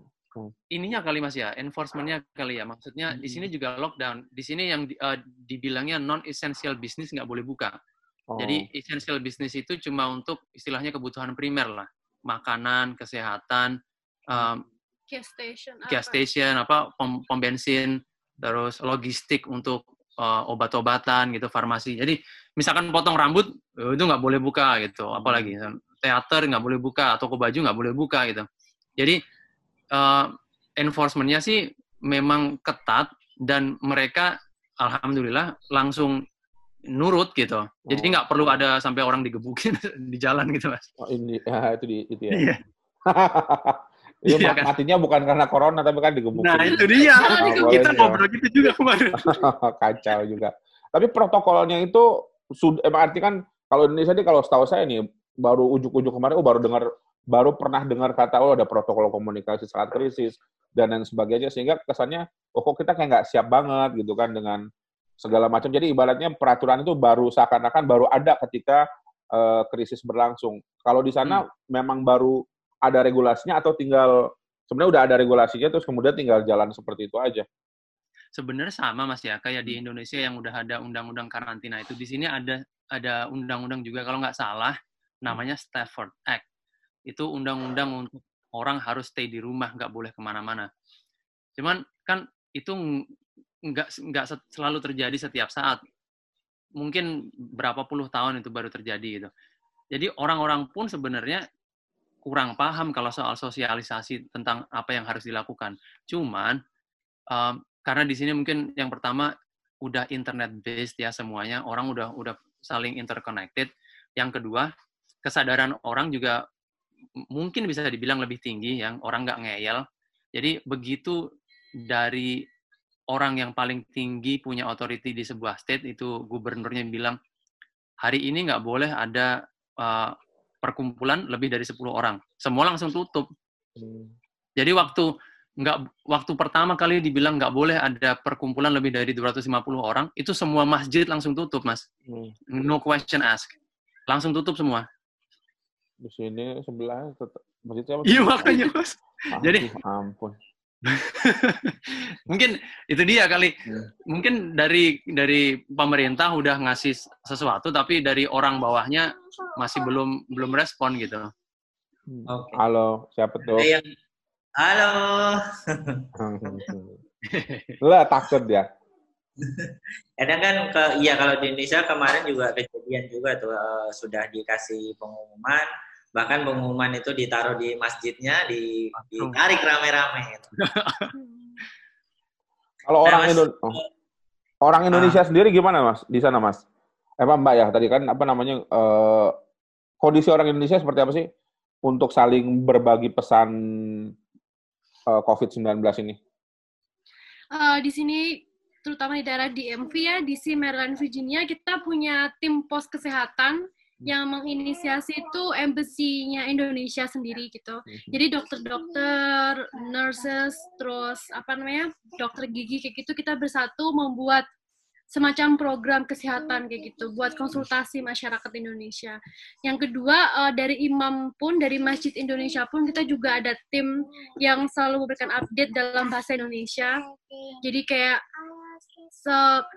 Ininya kali mas ya, enforcementnya kali ya. Maksudnya hmm. di sini hmm. juga lockdown. Di sini yang di, uh, dibilangnya non essential business nggak boleh buka. Oh. Jadi essential business itu cuma untuk istilahnya kebutuhan primer lah, makanan, kesehatan, um, gas station, gas station apa, pom, pom bensin, terus logistik untuk uh, obat-obatan gitu, farmasi. Jadi misalkan potong rambut itu nggak boleh buka gitu, apalagi hmm. teater nggak boleh buka, toko baju nggak boleh buka gitu. Jadi uh, enforcementnya sih memang ketat dan mereka alhamdulillah langsung nurut gitu. Jadi oh. nggak perlu ada sampai orang digebukin di jalan gitu mas. Oh ini ya, itu di itu ya. Iya. Ya, iya, kan? matinya bukan karena corona tapi kan digebukin. Nah itu dia. Oh, kita ngobrol gitu juga kemarin. Kacau juga. Tapi protokolnya itu sudah emang arti kan kalau Indonesia ini kalau setahu saya nih baru ujuk-ujuk kemarin oh baru dengar baru pernah dengar kata oh ada protokol komunikasi saat krisis, dan lain sebagainya sehingga kesannya oh kok kita kayak nggak siap banget gitu kan dengan segala macam. Jadi ibaratnya peraturan itu baru seakan-akan baru ada ketika uh, krisis berlangsung. Kalau di sana hmm. memang baru ada regulasinya atau tinggal sebenarnya udah ada regulasinya terus kemudian tinggal jalan seperti itu aja. Sebenarnya sama Mas ya, kayak di hmm. Indonesia yang udah ada undang-undang karantina itu di sini ada ada undang-undang juga kalau nggak salah namanya Stafford Act. Itu undang-undang untuk orang harus stay di rumah, nggak boleh ke mana-mana. Cuman kan itu nggak nggak selalu terjadi setiap saat. Mungkin berapa puluh tahun itu baru terjadi gitu. Jadi orang-orang pun sebenarnya kurang paham kalau soal sosialisasi tentang apa yang harus dilakukan. Cuman um, karena di sini mungkin yang pertama udah internet based ya semuanya, orang udah udah saling interconnected. Yang kedua, kesadaran orang juga mungkin bisa dibilang lebih tinggi yang orang nggak ngeyel. Jadi begitu dari orang yang paling tinggi punya authority di sebuah state itu gubernurnya bilang hari ini nggak boleh ada uh, perkumpulan lebih dari 10 orang. Semua langsung tutup. Hmm. Jadi waktu nggak waktu pertama kali dibilang nggak boleh ada perkumpulan lebih dari 250 orang, itu semua masjid langsung tutup, Mas. Hmm. No question ask. Langsung tutup semua. Di sini sebelah masjidnya Iya makanya, Mas. Jadi ampun. mungkin itu dia kali. Yeah. Mungkin dari dari pemerintah udah ngasih sesuatu tapi dari orang bawahnya masih belum belum respon gitu. Hmm. Okay. Halo, siapa tuh? Halo. Lah takut ya. Kadang kan ke iya kalau di Indonesia kemarin juga kejadian juga tuh uh, sudah dikasih pengumuman bahkan pengumuman itu ditaruh di masjidnya di ditarik rame-rame gitu. Kalau nah, orang mas, Indo oh. orang Indonesia uh, sendiri gimana mas di sana mas? Eh mbak ya tadi kan apa namanya uh, kondisi orang Indonesia seperti apa sih untuk saling berbagi pesan uh, eh, COVID-19 ini? Uh, di sini terutama di daerah DMV ya, DC, Maryland, Virginia, kita punya tim pos kesehatan yang menginisiasi itu embassy-nya Indonesia sendiri gitu. Mhm. Jadi dokter-dokter, nurses, terus apa namanya, dokter gigi kayak gitu kita bersatu membuat semacam program kesehatan kayak gitu buat konsultasi masyarakat Indonesia. Yang kedua uh, dari imam pun dari Masjid Indonesia pun kita juga ada tim yang selalu memberikan update dalam bahasa Indonesia. Jadi kayak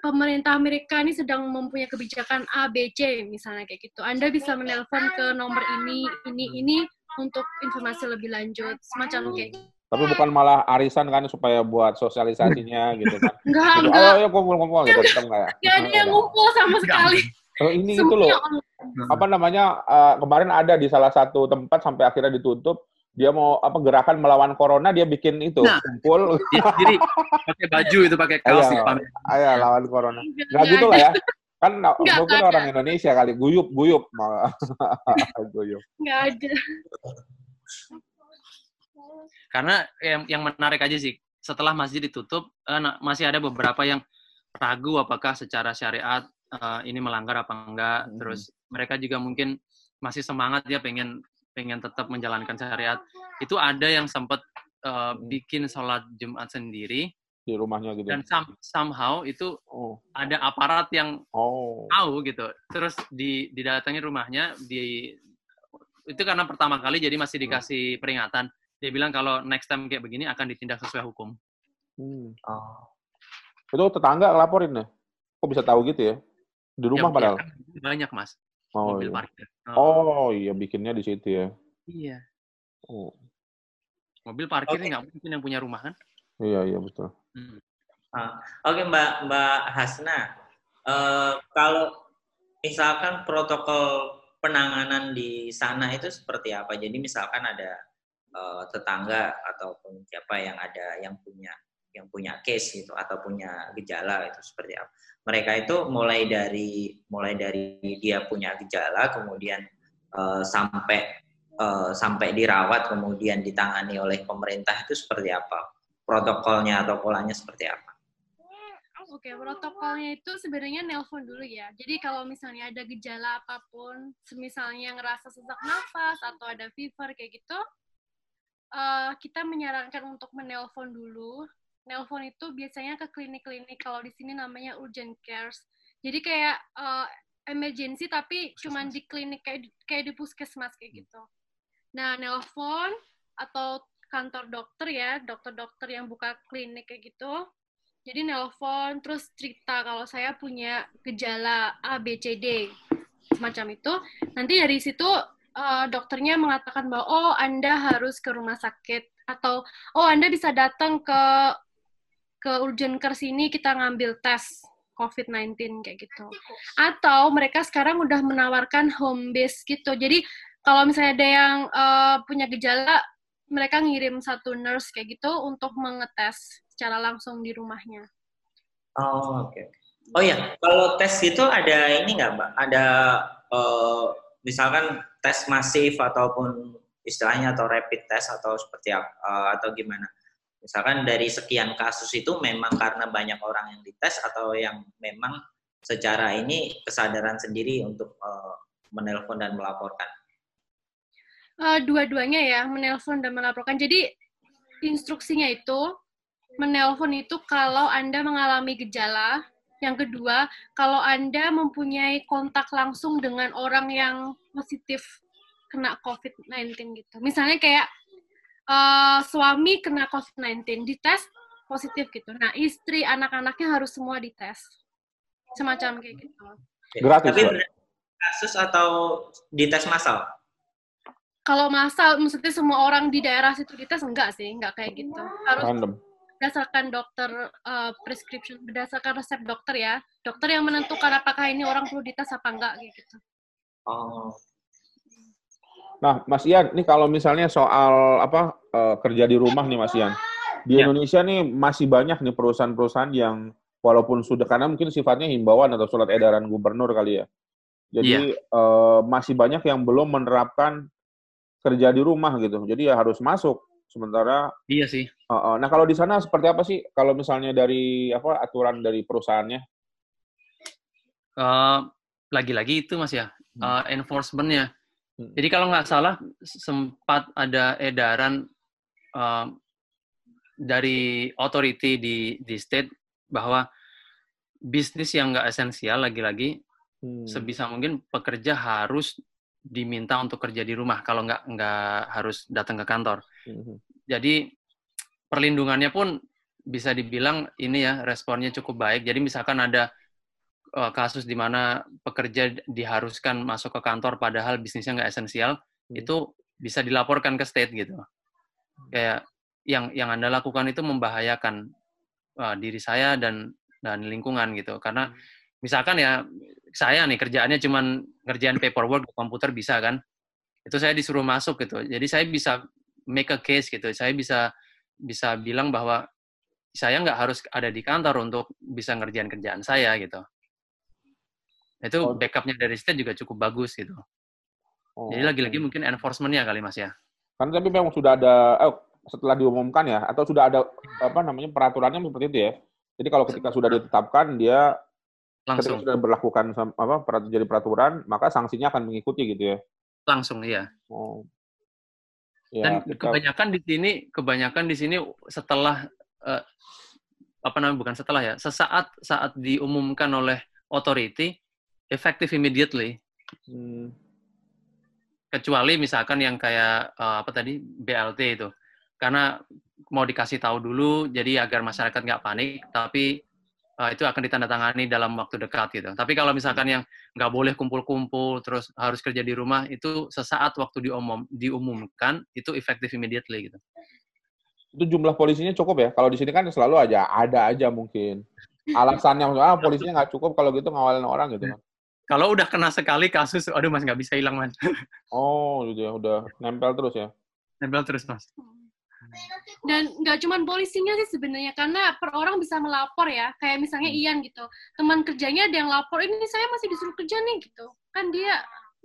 pemerintah Amerika ini sedang mempunyai kebijakan A, B, C misalnya kayak gitu. Anda bisa menelpon ke nomor ini, ini, ini untuk informasi lebih lanjut, semacam kayak gitu. Tapi bukan malah arisan kan supaya buat sosialisasinya gitu kan. Enggak, gitu, enggak. Ayo, ayo kumpul-kumpul gitu. Enggak, enggak ada yang ngumpul sama sekali. Kalau ini itu loh, apa namanya, uh, kemarin ada di salah satu tempat sampai akhirnya ditutup, dia mau apa gerakan melawan corona dia bikin itu nah, kumpul. Jadi pakai baju itu pakai kaos ayo, ayo lawan corona. Nggak gitu lah ya. Kan nggak, mungkin orang Indonesia kali guyup guyup. Guyup. Nggak ada. Karena yang yang menarik aja sih setelah masjid ditutup eh, masih ada beberapa yang ragu apakah secara syariat uh, ini melanggar apa enggak. Hmm. terus mereka juga mungkin masih semangat ya pengen pengen tetap menjalankan syariat itu ada yang sempat uh, bikin sholat Jumat sendiri di rumahnya gitu dan some, somehow itu oh. ada aparat yang oh. tahu gitu terus di didatangi rumahnya di itu karena pertama kali jadi masih hmm. dikasih peringatan dia bilang kalau next time kayak begini akan ditindak sesuai hukum hmm. oh. itu tetangga laporin ya kok bisa tahu gitu ya di rumah ya, padahal banyak mas Oh, mobil iya. parkir. Oh. oh iya bikinnya di situ ya. Iya. Oh. Mobil parkir okay. nggak mungkin yang punya rumah kan? Iya iya betul. Hmm. Ah. Oke okay, Mbak Mbak Hasna, uh, kalau misalkan protokol penanganan di sana itu seperti apa? Jadi misalkan ada uh, tetangga ataupun siapa yang ada yang punya yang punya case itu atau punya gejala itu seperti apa. Mereka itu mulai dari mulai dari dia punya gejala kemudian uh, sampai uh, sampai dirawat kemudian ditangani oleh pemerintah itu seperti apa? Protokolnya atau polanya seperti apa? Oke, protokolnya itu sebenarnya nelpon dulu ya. Jadi kalau misalnya ada gejala apa pun, misalnya ngerasa sesak nafas atau ada fever kayak gitu, uh, kita menyarankan untuk menelpon dulu. Nelpon itu biasanya ke klinik-klinik kalau di sini namanya urgent cares. Jadi kayak uh, emergency tapi cuma di klinik kayak kayak di puskesmas kayak gitu. Nah, nelpon atau kantor dokter ya, dokter-dokter yang buka klinik kayak gitu. Jadi nelpon terus cerita kalau saya punya gejala A B C D semacam itu. Nanti dari situ uh, dokternya mengatakan bahwa oh Anda harus ke rumah sakit atau oh Anda bisa datang ke ke urgent care sini kita ngambil tes COVID-19 kayak gitu. Atau mereka sekarang udah menawarkan home base gitu. Jadi kalau misalnya ada yang uh, punya gejala mereka ngirim satu nurse kayak gitu untuk mengetes secara langsung di rumahnya. Oh, oke. Okay. Oh ya, kalau tes itu ada ini nggak, Mbak? Ada uh, misalkan tes masif ataupun istilahnya atau rapid test atau seperti apa uh, atau gimana? Misalkan dari sekian kasus itu memang karena banyak orang yang dites atau yang memang secara ini kesadaran sendiri untuk uh, menelpon dan melaporkan? Uh, dua-duanya ya, menelpon dan melaporkan. Jadi instruksinya itu menelpon itu kalau Anda mengalami gejala. Yang kedua, kalau Anda mempunyai kontak langsung dengan orang yang positif kena COVID-19 gitu. Misalnya kayak uh, suami kena COVID-19, dites positif gitu. Nah, istri, anak-anaknya harus semua dites. Semacam kayak gitu. Gratis, Tapi kasus atau dites massal? Kalau massal, maksudnya semua orang di daerah situ dites, enggak sih, enggak kayak gitu. Harus Random berdasarkan dokter uh, prescription berdasarkan resep dokter ya dokter yang menentukan apakah ini orang perlu dites apa enggak gitu oh nah Mas Ian ini kalau misalnya soal apa uh, kerja di rumah nih Mas Ian di ya. Indonesia nih masih banyak nih perusahaan-perusahaan yang walaupun sudah karena mungkin sifatnya himbauan atau surat edaran gubernur kali ya jadi ya. uh, masih banyak yang belum menerapkan kerja di rumah gitu jadi ya harus masuk Sementara Iya sih. Uh, uh, nah kalau di sana seperti apa sih kalau misalnya dari apa aturan dari perusahaannya? Uh, lagi-lagi itu mas ya uh, enforcementnya. Hmm. Jadi kalau nggak salah sempat ada edaran uh, dari authority di di state bahwa bisnis yang nggak esensial lagi-lagi hmm. sebisa mungkin pekerja harus diminta untuk kerja di rumah kalau nggak nggak harus datang ke kantor. Mm-hmm. Jadi perlindungannya pun bisa dibilang ini ya responnya cukup baik. Jadi misalkan ada uh, kasus di mana pekerja diharuskan masuk ke kantor padahal bisnisnya nggak esensial, mm-hmm. itu bisa dilaporkan ke state gitu. Kayak yang yang anda lakukan itu membahayakan uh, diri saya dan dan lingkungan gitu. Karena mm-hmm misalkan ya saya nih kerjaannya cuma ngerjain paperwork di komputer bisa kan itu saya disuruh masuk gitu jadi saya bisa make a case gitu saya bisa bisa bilang bahwa saya nggak harus ada di kantor untuk bisa ngerjain kerjaan saya gitu itu oh. backupnya dari state juga cukup bagus gitu. Oh, jadi lagi-lagi mungkin enforcementnya kali mas ya. Kan tapi memang sudah ada eh, setelah diumumkan ya atau sudah ada apa namanya peraturannya seperti itu ya. Jadi kalau ketika sudah ditetapkan dia langsung. ketika sudah berlakukan apa jadi peraturan maka sanksinya akan mengikuti gitu ya. Langsung iya. Oh. ya, dan kita... kebanyakan di sini kebanyakan di sini setelah uh, apa namanya bukan setelah ya sesaat saat diumumkan oleh authority effective immediately hmm. kecuali misalkan yang kayak uh, apa tadi BLT itu karena mau dikasih tahu dulu jadi agar masyarakat nggak panik tapi uh, itu akan ditandatangani dalam waktu dekat gitu. Tapi kalau misalkan yang nggak boleh kumpul-kumpul terus harus kerja di rumah itu sesaat waktu diumum diumumkan itu efektif immediately gitu. Itu jumlah polisinya cukup ya? Kalau di sini kan selalu aja ada aja mungkin alasannya ah polisinya nggak cukup kalau gitu ngawalin orang gitu kan. Kalau udah kena sekali kasus, aduh mas nggak bisa hilang mas. oh, gitu ya, udah nempel terus ya? Nempel terus mas dan nggak cuma polisinya sih sebenarnya karena per orang bisa melapor ya kayak misalnya hmm. Ian gitu teman kerjanya ada yang lapor ini saya masih disuruh kerja nih gitu kan dia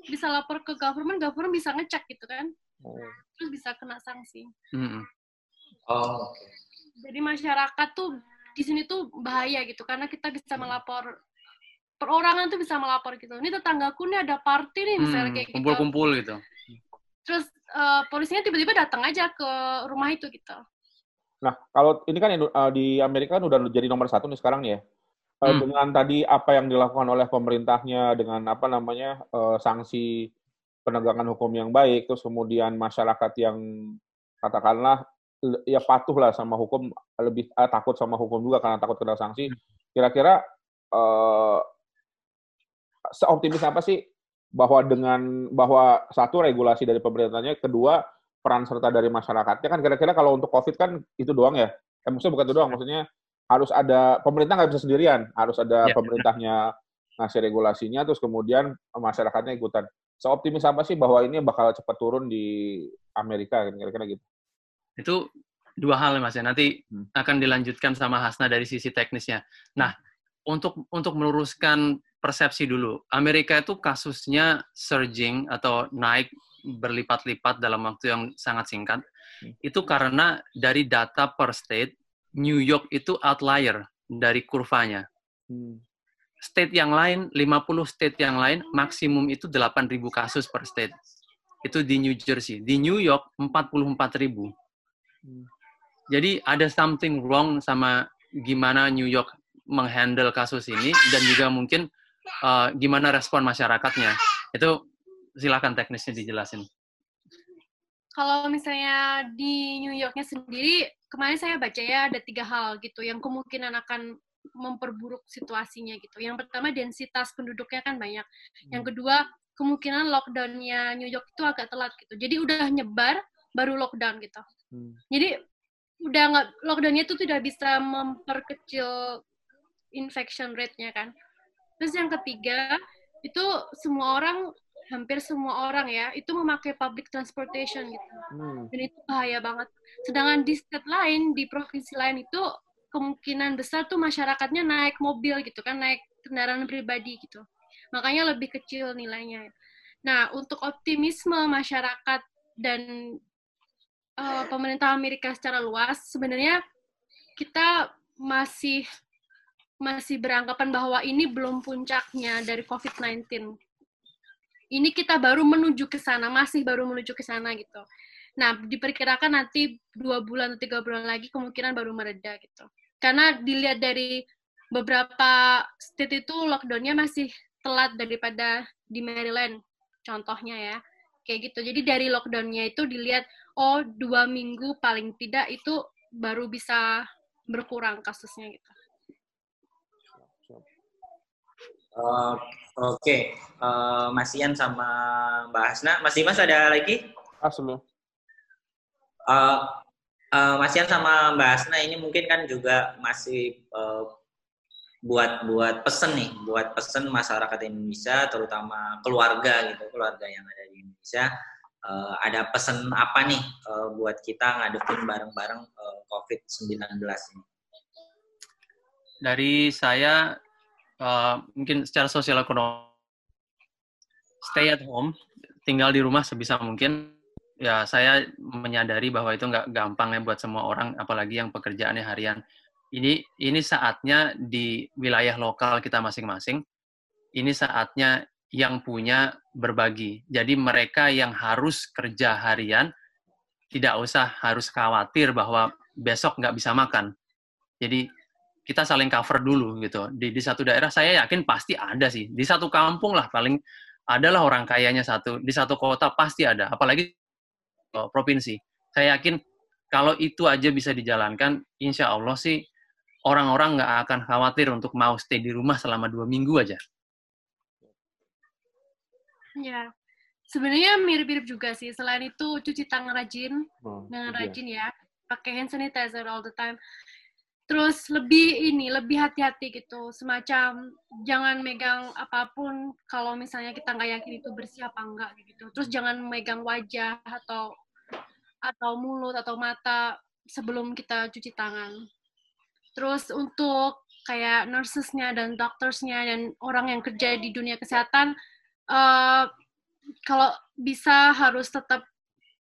bisa lapor ke government government bisa ngecek gitu kan oh. terus bisa kena sanksi hmm. oh okay. jadi masyarakat tuh di sini tuh bahaya gitu karena kita bisa hmm. melapor perorangan tuh bisa melapor gitu ini tetanggaku nih ada party nih misalnya hmm, kayak kumpul-kumpul gitu. gitu terus uh, polisinya tiba-tiba datang aja ke rumah itu gitu. Nah, kalau ini kan uh, di Amerika kan udah jadi nomor satu nih sekarang nih ya. Uh, hmm. Dengan tadi apa yang dilakukan oleh pemerintahnya dengan apa namanya uh, sanksi penegakan hukum yang baik, terus kemudian masyarakat yang katakanlah ya patuh lah sama hukum lebih eh, takut sama hukum juga karena takut kena sanksi. Kira-kira uh, seoptimis apa sih bahwa dengan bahwa satu regulasi dari pemerintahnya, kedua peran serta dari masyarakatnya kan kira-kira kalau untuk COVID kan itu doang ya? Eh, maksudnya bukan itu doang, maksudnya harus ada pemerintah nggak bisa sendirian, harus ada ya, pemerintahnya ngasih regulasinya, terus kemudian masyarakatnya ikutan. Seoptimis apa sih bahwa ini bakal cepat turun di Amerika kira-kira gitu? Itu dua hal ya Mas ya. Nanti hmm. akan dilanjutkan sama Hasna dari sisi teknisnya. Nah, untuk untuk meluruskan persepsi dulu. Amerika itu kasusnya surging atau naik berlipat-lipat dalam waktu yang sangat singkat. Hmm. Itu karena dari data per state, New York itu outlier dari kurvanya. Hmm. State yang lain, 50 state yang lain, maksimum itu 8.000 kasus per state. Itu di New Jersey. Di New York, 44.000. Jadi ada something wrong sama gimana New York menghandle kasus ini dan juga mungkin uh, gimana respon masyarakatnya. Itu silakan teknisnya dijelasin. Kalau misalnya di New Yorknya sendiri, kemarin saya baca ya ada tiga hal gitu yang kemungkinan akan memperburuk situasinya gitu. Yang pertama densitas penduduknya kan banyak. Yang kedua kemungkinan lockdownnya New York itu agak telat gitu. Jadi udah nyebar baru lockdown gitu. Hmm. Jadi udah nggak lockdownnya itu tidak bisa memperkecil infection rate-nya kan. Terus yang ketiga itu semua orang hampir semua orang ya itu memakai public transportation gitu hmm. dan itu bahaya banget. Sedangkan di state lain di provinsi lain itu kemungkinan besar tuh masyarakatnya naik mobil gitu kan naik kendaraan pribadi gitu. Makanya lebih kecil nilainya. Nah untuk optimisme masyarakat dan uh, pemerintah Amerika secara luas sebenarnya kita masih masih beranggapan bahwa ini belum puncaknya dari COVID-19. Ini kita baru menuju ke sana, masih baru menuju ke sana gitu. Nah, diperkirakan nanti dua bulan atau tiga bulan lagi kemungkinan baru mereda gitu. Karena dilihat dari beberapa state itu lockdownnya masih telat daripada di Maryland, contohnya ya. Kayak gitu. Jadi dari lockdownnya itu dilihat oh dua minggu paling tidak itu baru bisa berkurang kasusnya gitu. Uh, Oke, okay. uh, eh, Mas Ian sama Mbak Hasna. Mas Dimas ada lagi? Asli. Uh, uh, Mas Ian sama Mbak Hasna ini mungkin kan juga masih uh, buat buat pesen nih, buat pesen masyarakat Indonesia, terutama keluarga gitu, keluarga yang ada di Indonesia uh, ada pesan apa nih uh, buat kita ngadepin bareng-bareng uh, COVID-19 ini? Dari saya, uh, mungkin secara sosial ekonomi, stay at home, tinggal di rumah sebisa mungkin. Ya, saya menyadari bahwa itu nggak gampang ya buat semua orang, apalagi yang pekerjaannya harian. Ini ini saatnya di wilayah lokal kita masing-masing. Ini saatnya yang punya berbagi. Jadi mereka yang harus kerja harian tidak usah harus khawatir bahwa besok nggak bisa makan. Jadi kita saling cover dulu gitu. Di, di satu daerah saya yakin pasti ada sih. Di satu kampung lah paling adalah orang kayanya satu. Di satu kota pasti ada. Apalagi oh, provinsi. Saya yakin kalau itu aja bisa dijalankan, insya Allah sih orang-orang nggak akan khawatir untuk mau stay di rumah selama dua minggu aja. Ya, sebenarnya mirip-mirip juga sih. Selain itu cuci tangan rajin, oh, dengan iya. rajin ya, pakai hand sanitizer all the time. Terus lebih ini, lebih hati-hati gitu. Semacam jangan megang apa pun kalau misalnya kita nggak yakin itu bersih apa enggak gitu. Terus jangan megang wajah atau atau mulut atau mata sebelum kita cuci tangan. Terus untuk kayak nursesnya dan doktersnya dan orang yang kerja di dunia kesehatan, uh, kalau bisa harus tetap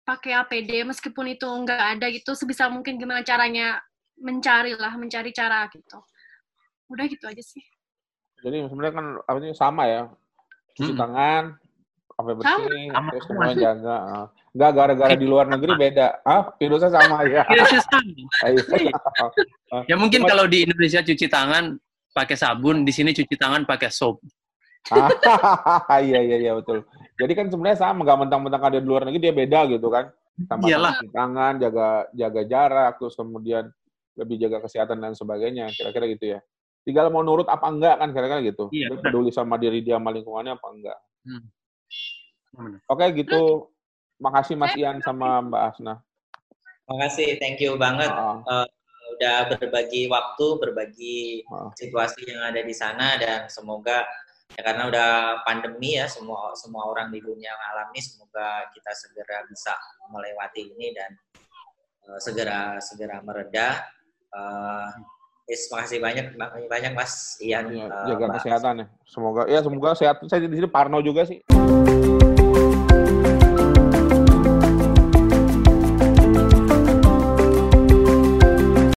pakai APD meskipun itu nggak ada gitu sebisa mungkin gimana caranya mencari lah mencari cara gitu udah gitu aja sih jadi sebenarnya kan apa ini sama ya cuci hmm. tangan sampai bersih, Sama, terus sih. jaga. ah. Nggak gara-gara di luar negeri beda. Ah, virusnya sama ya. Virusnya sama. Ayo. Ya mungkin Cuma- kalau di Indonesia cuci tangan pakai sabun, di sini cuci tangan pakai soap. Ah, iya iya iya betul. Jadi kan sebenarnya sama, nggak mentang-mentang ada di luar negeri dia beda gitu kan. Sama Iyalah. cuci tangan, jaga jaga jarak, terus kemudian lebih jaga kesehatan dan sebagainya. Kira-kira gitu ya. Tinggal mau nurut apa enggak kan kira-kira gitu. Iya, Dia peduli sama diri dia sama lingkungannya apa enggak. Hmm. Benar. Oke gitu. Makasih Mas Ian sama Mbak Asna. Makasih, thank you banget Ah, udah berbagi waktu, berbagi ah. situasi yang ada di sana dan semoga ya karena udah pandemi ya semua semua orang di dunia mengalami semoga kita segera bisa melewati ini dan eh, segera segera mereda. Uh, yes, makasih banyak banyak Mas Ian. Iya, eh, jaga Mbak kesehatan ya. Semoga ya semoga sehat. Saya di sini Parno juga sih.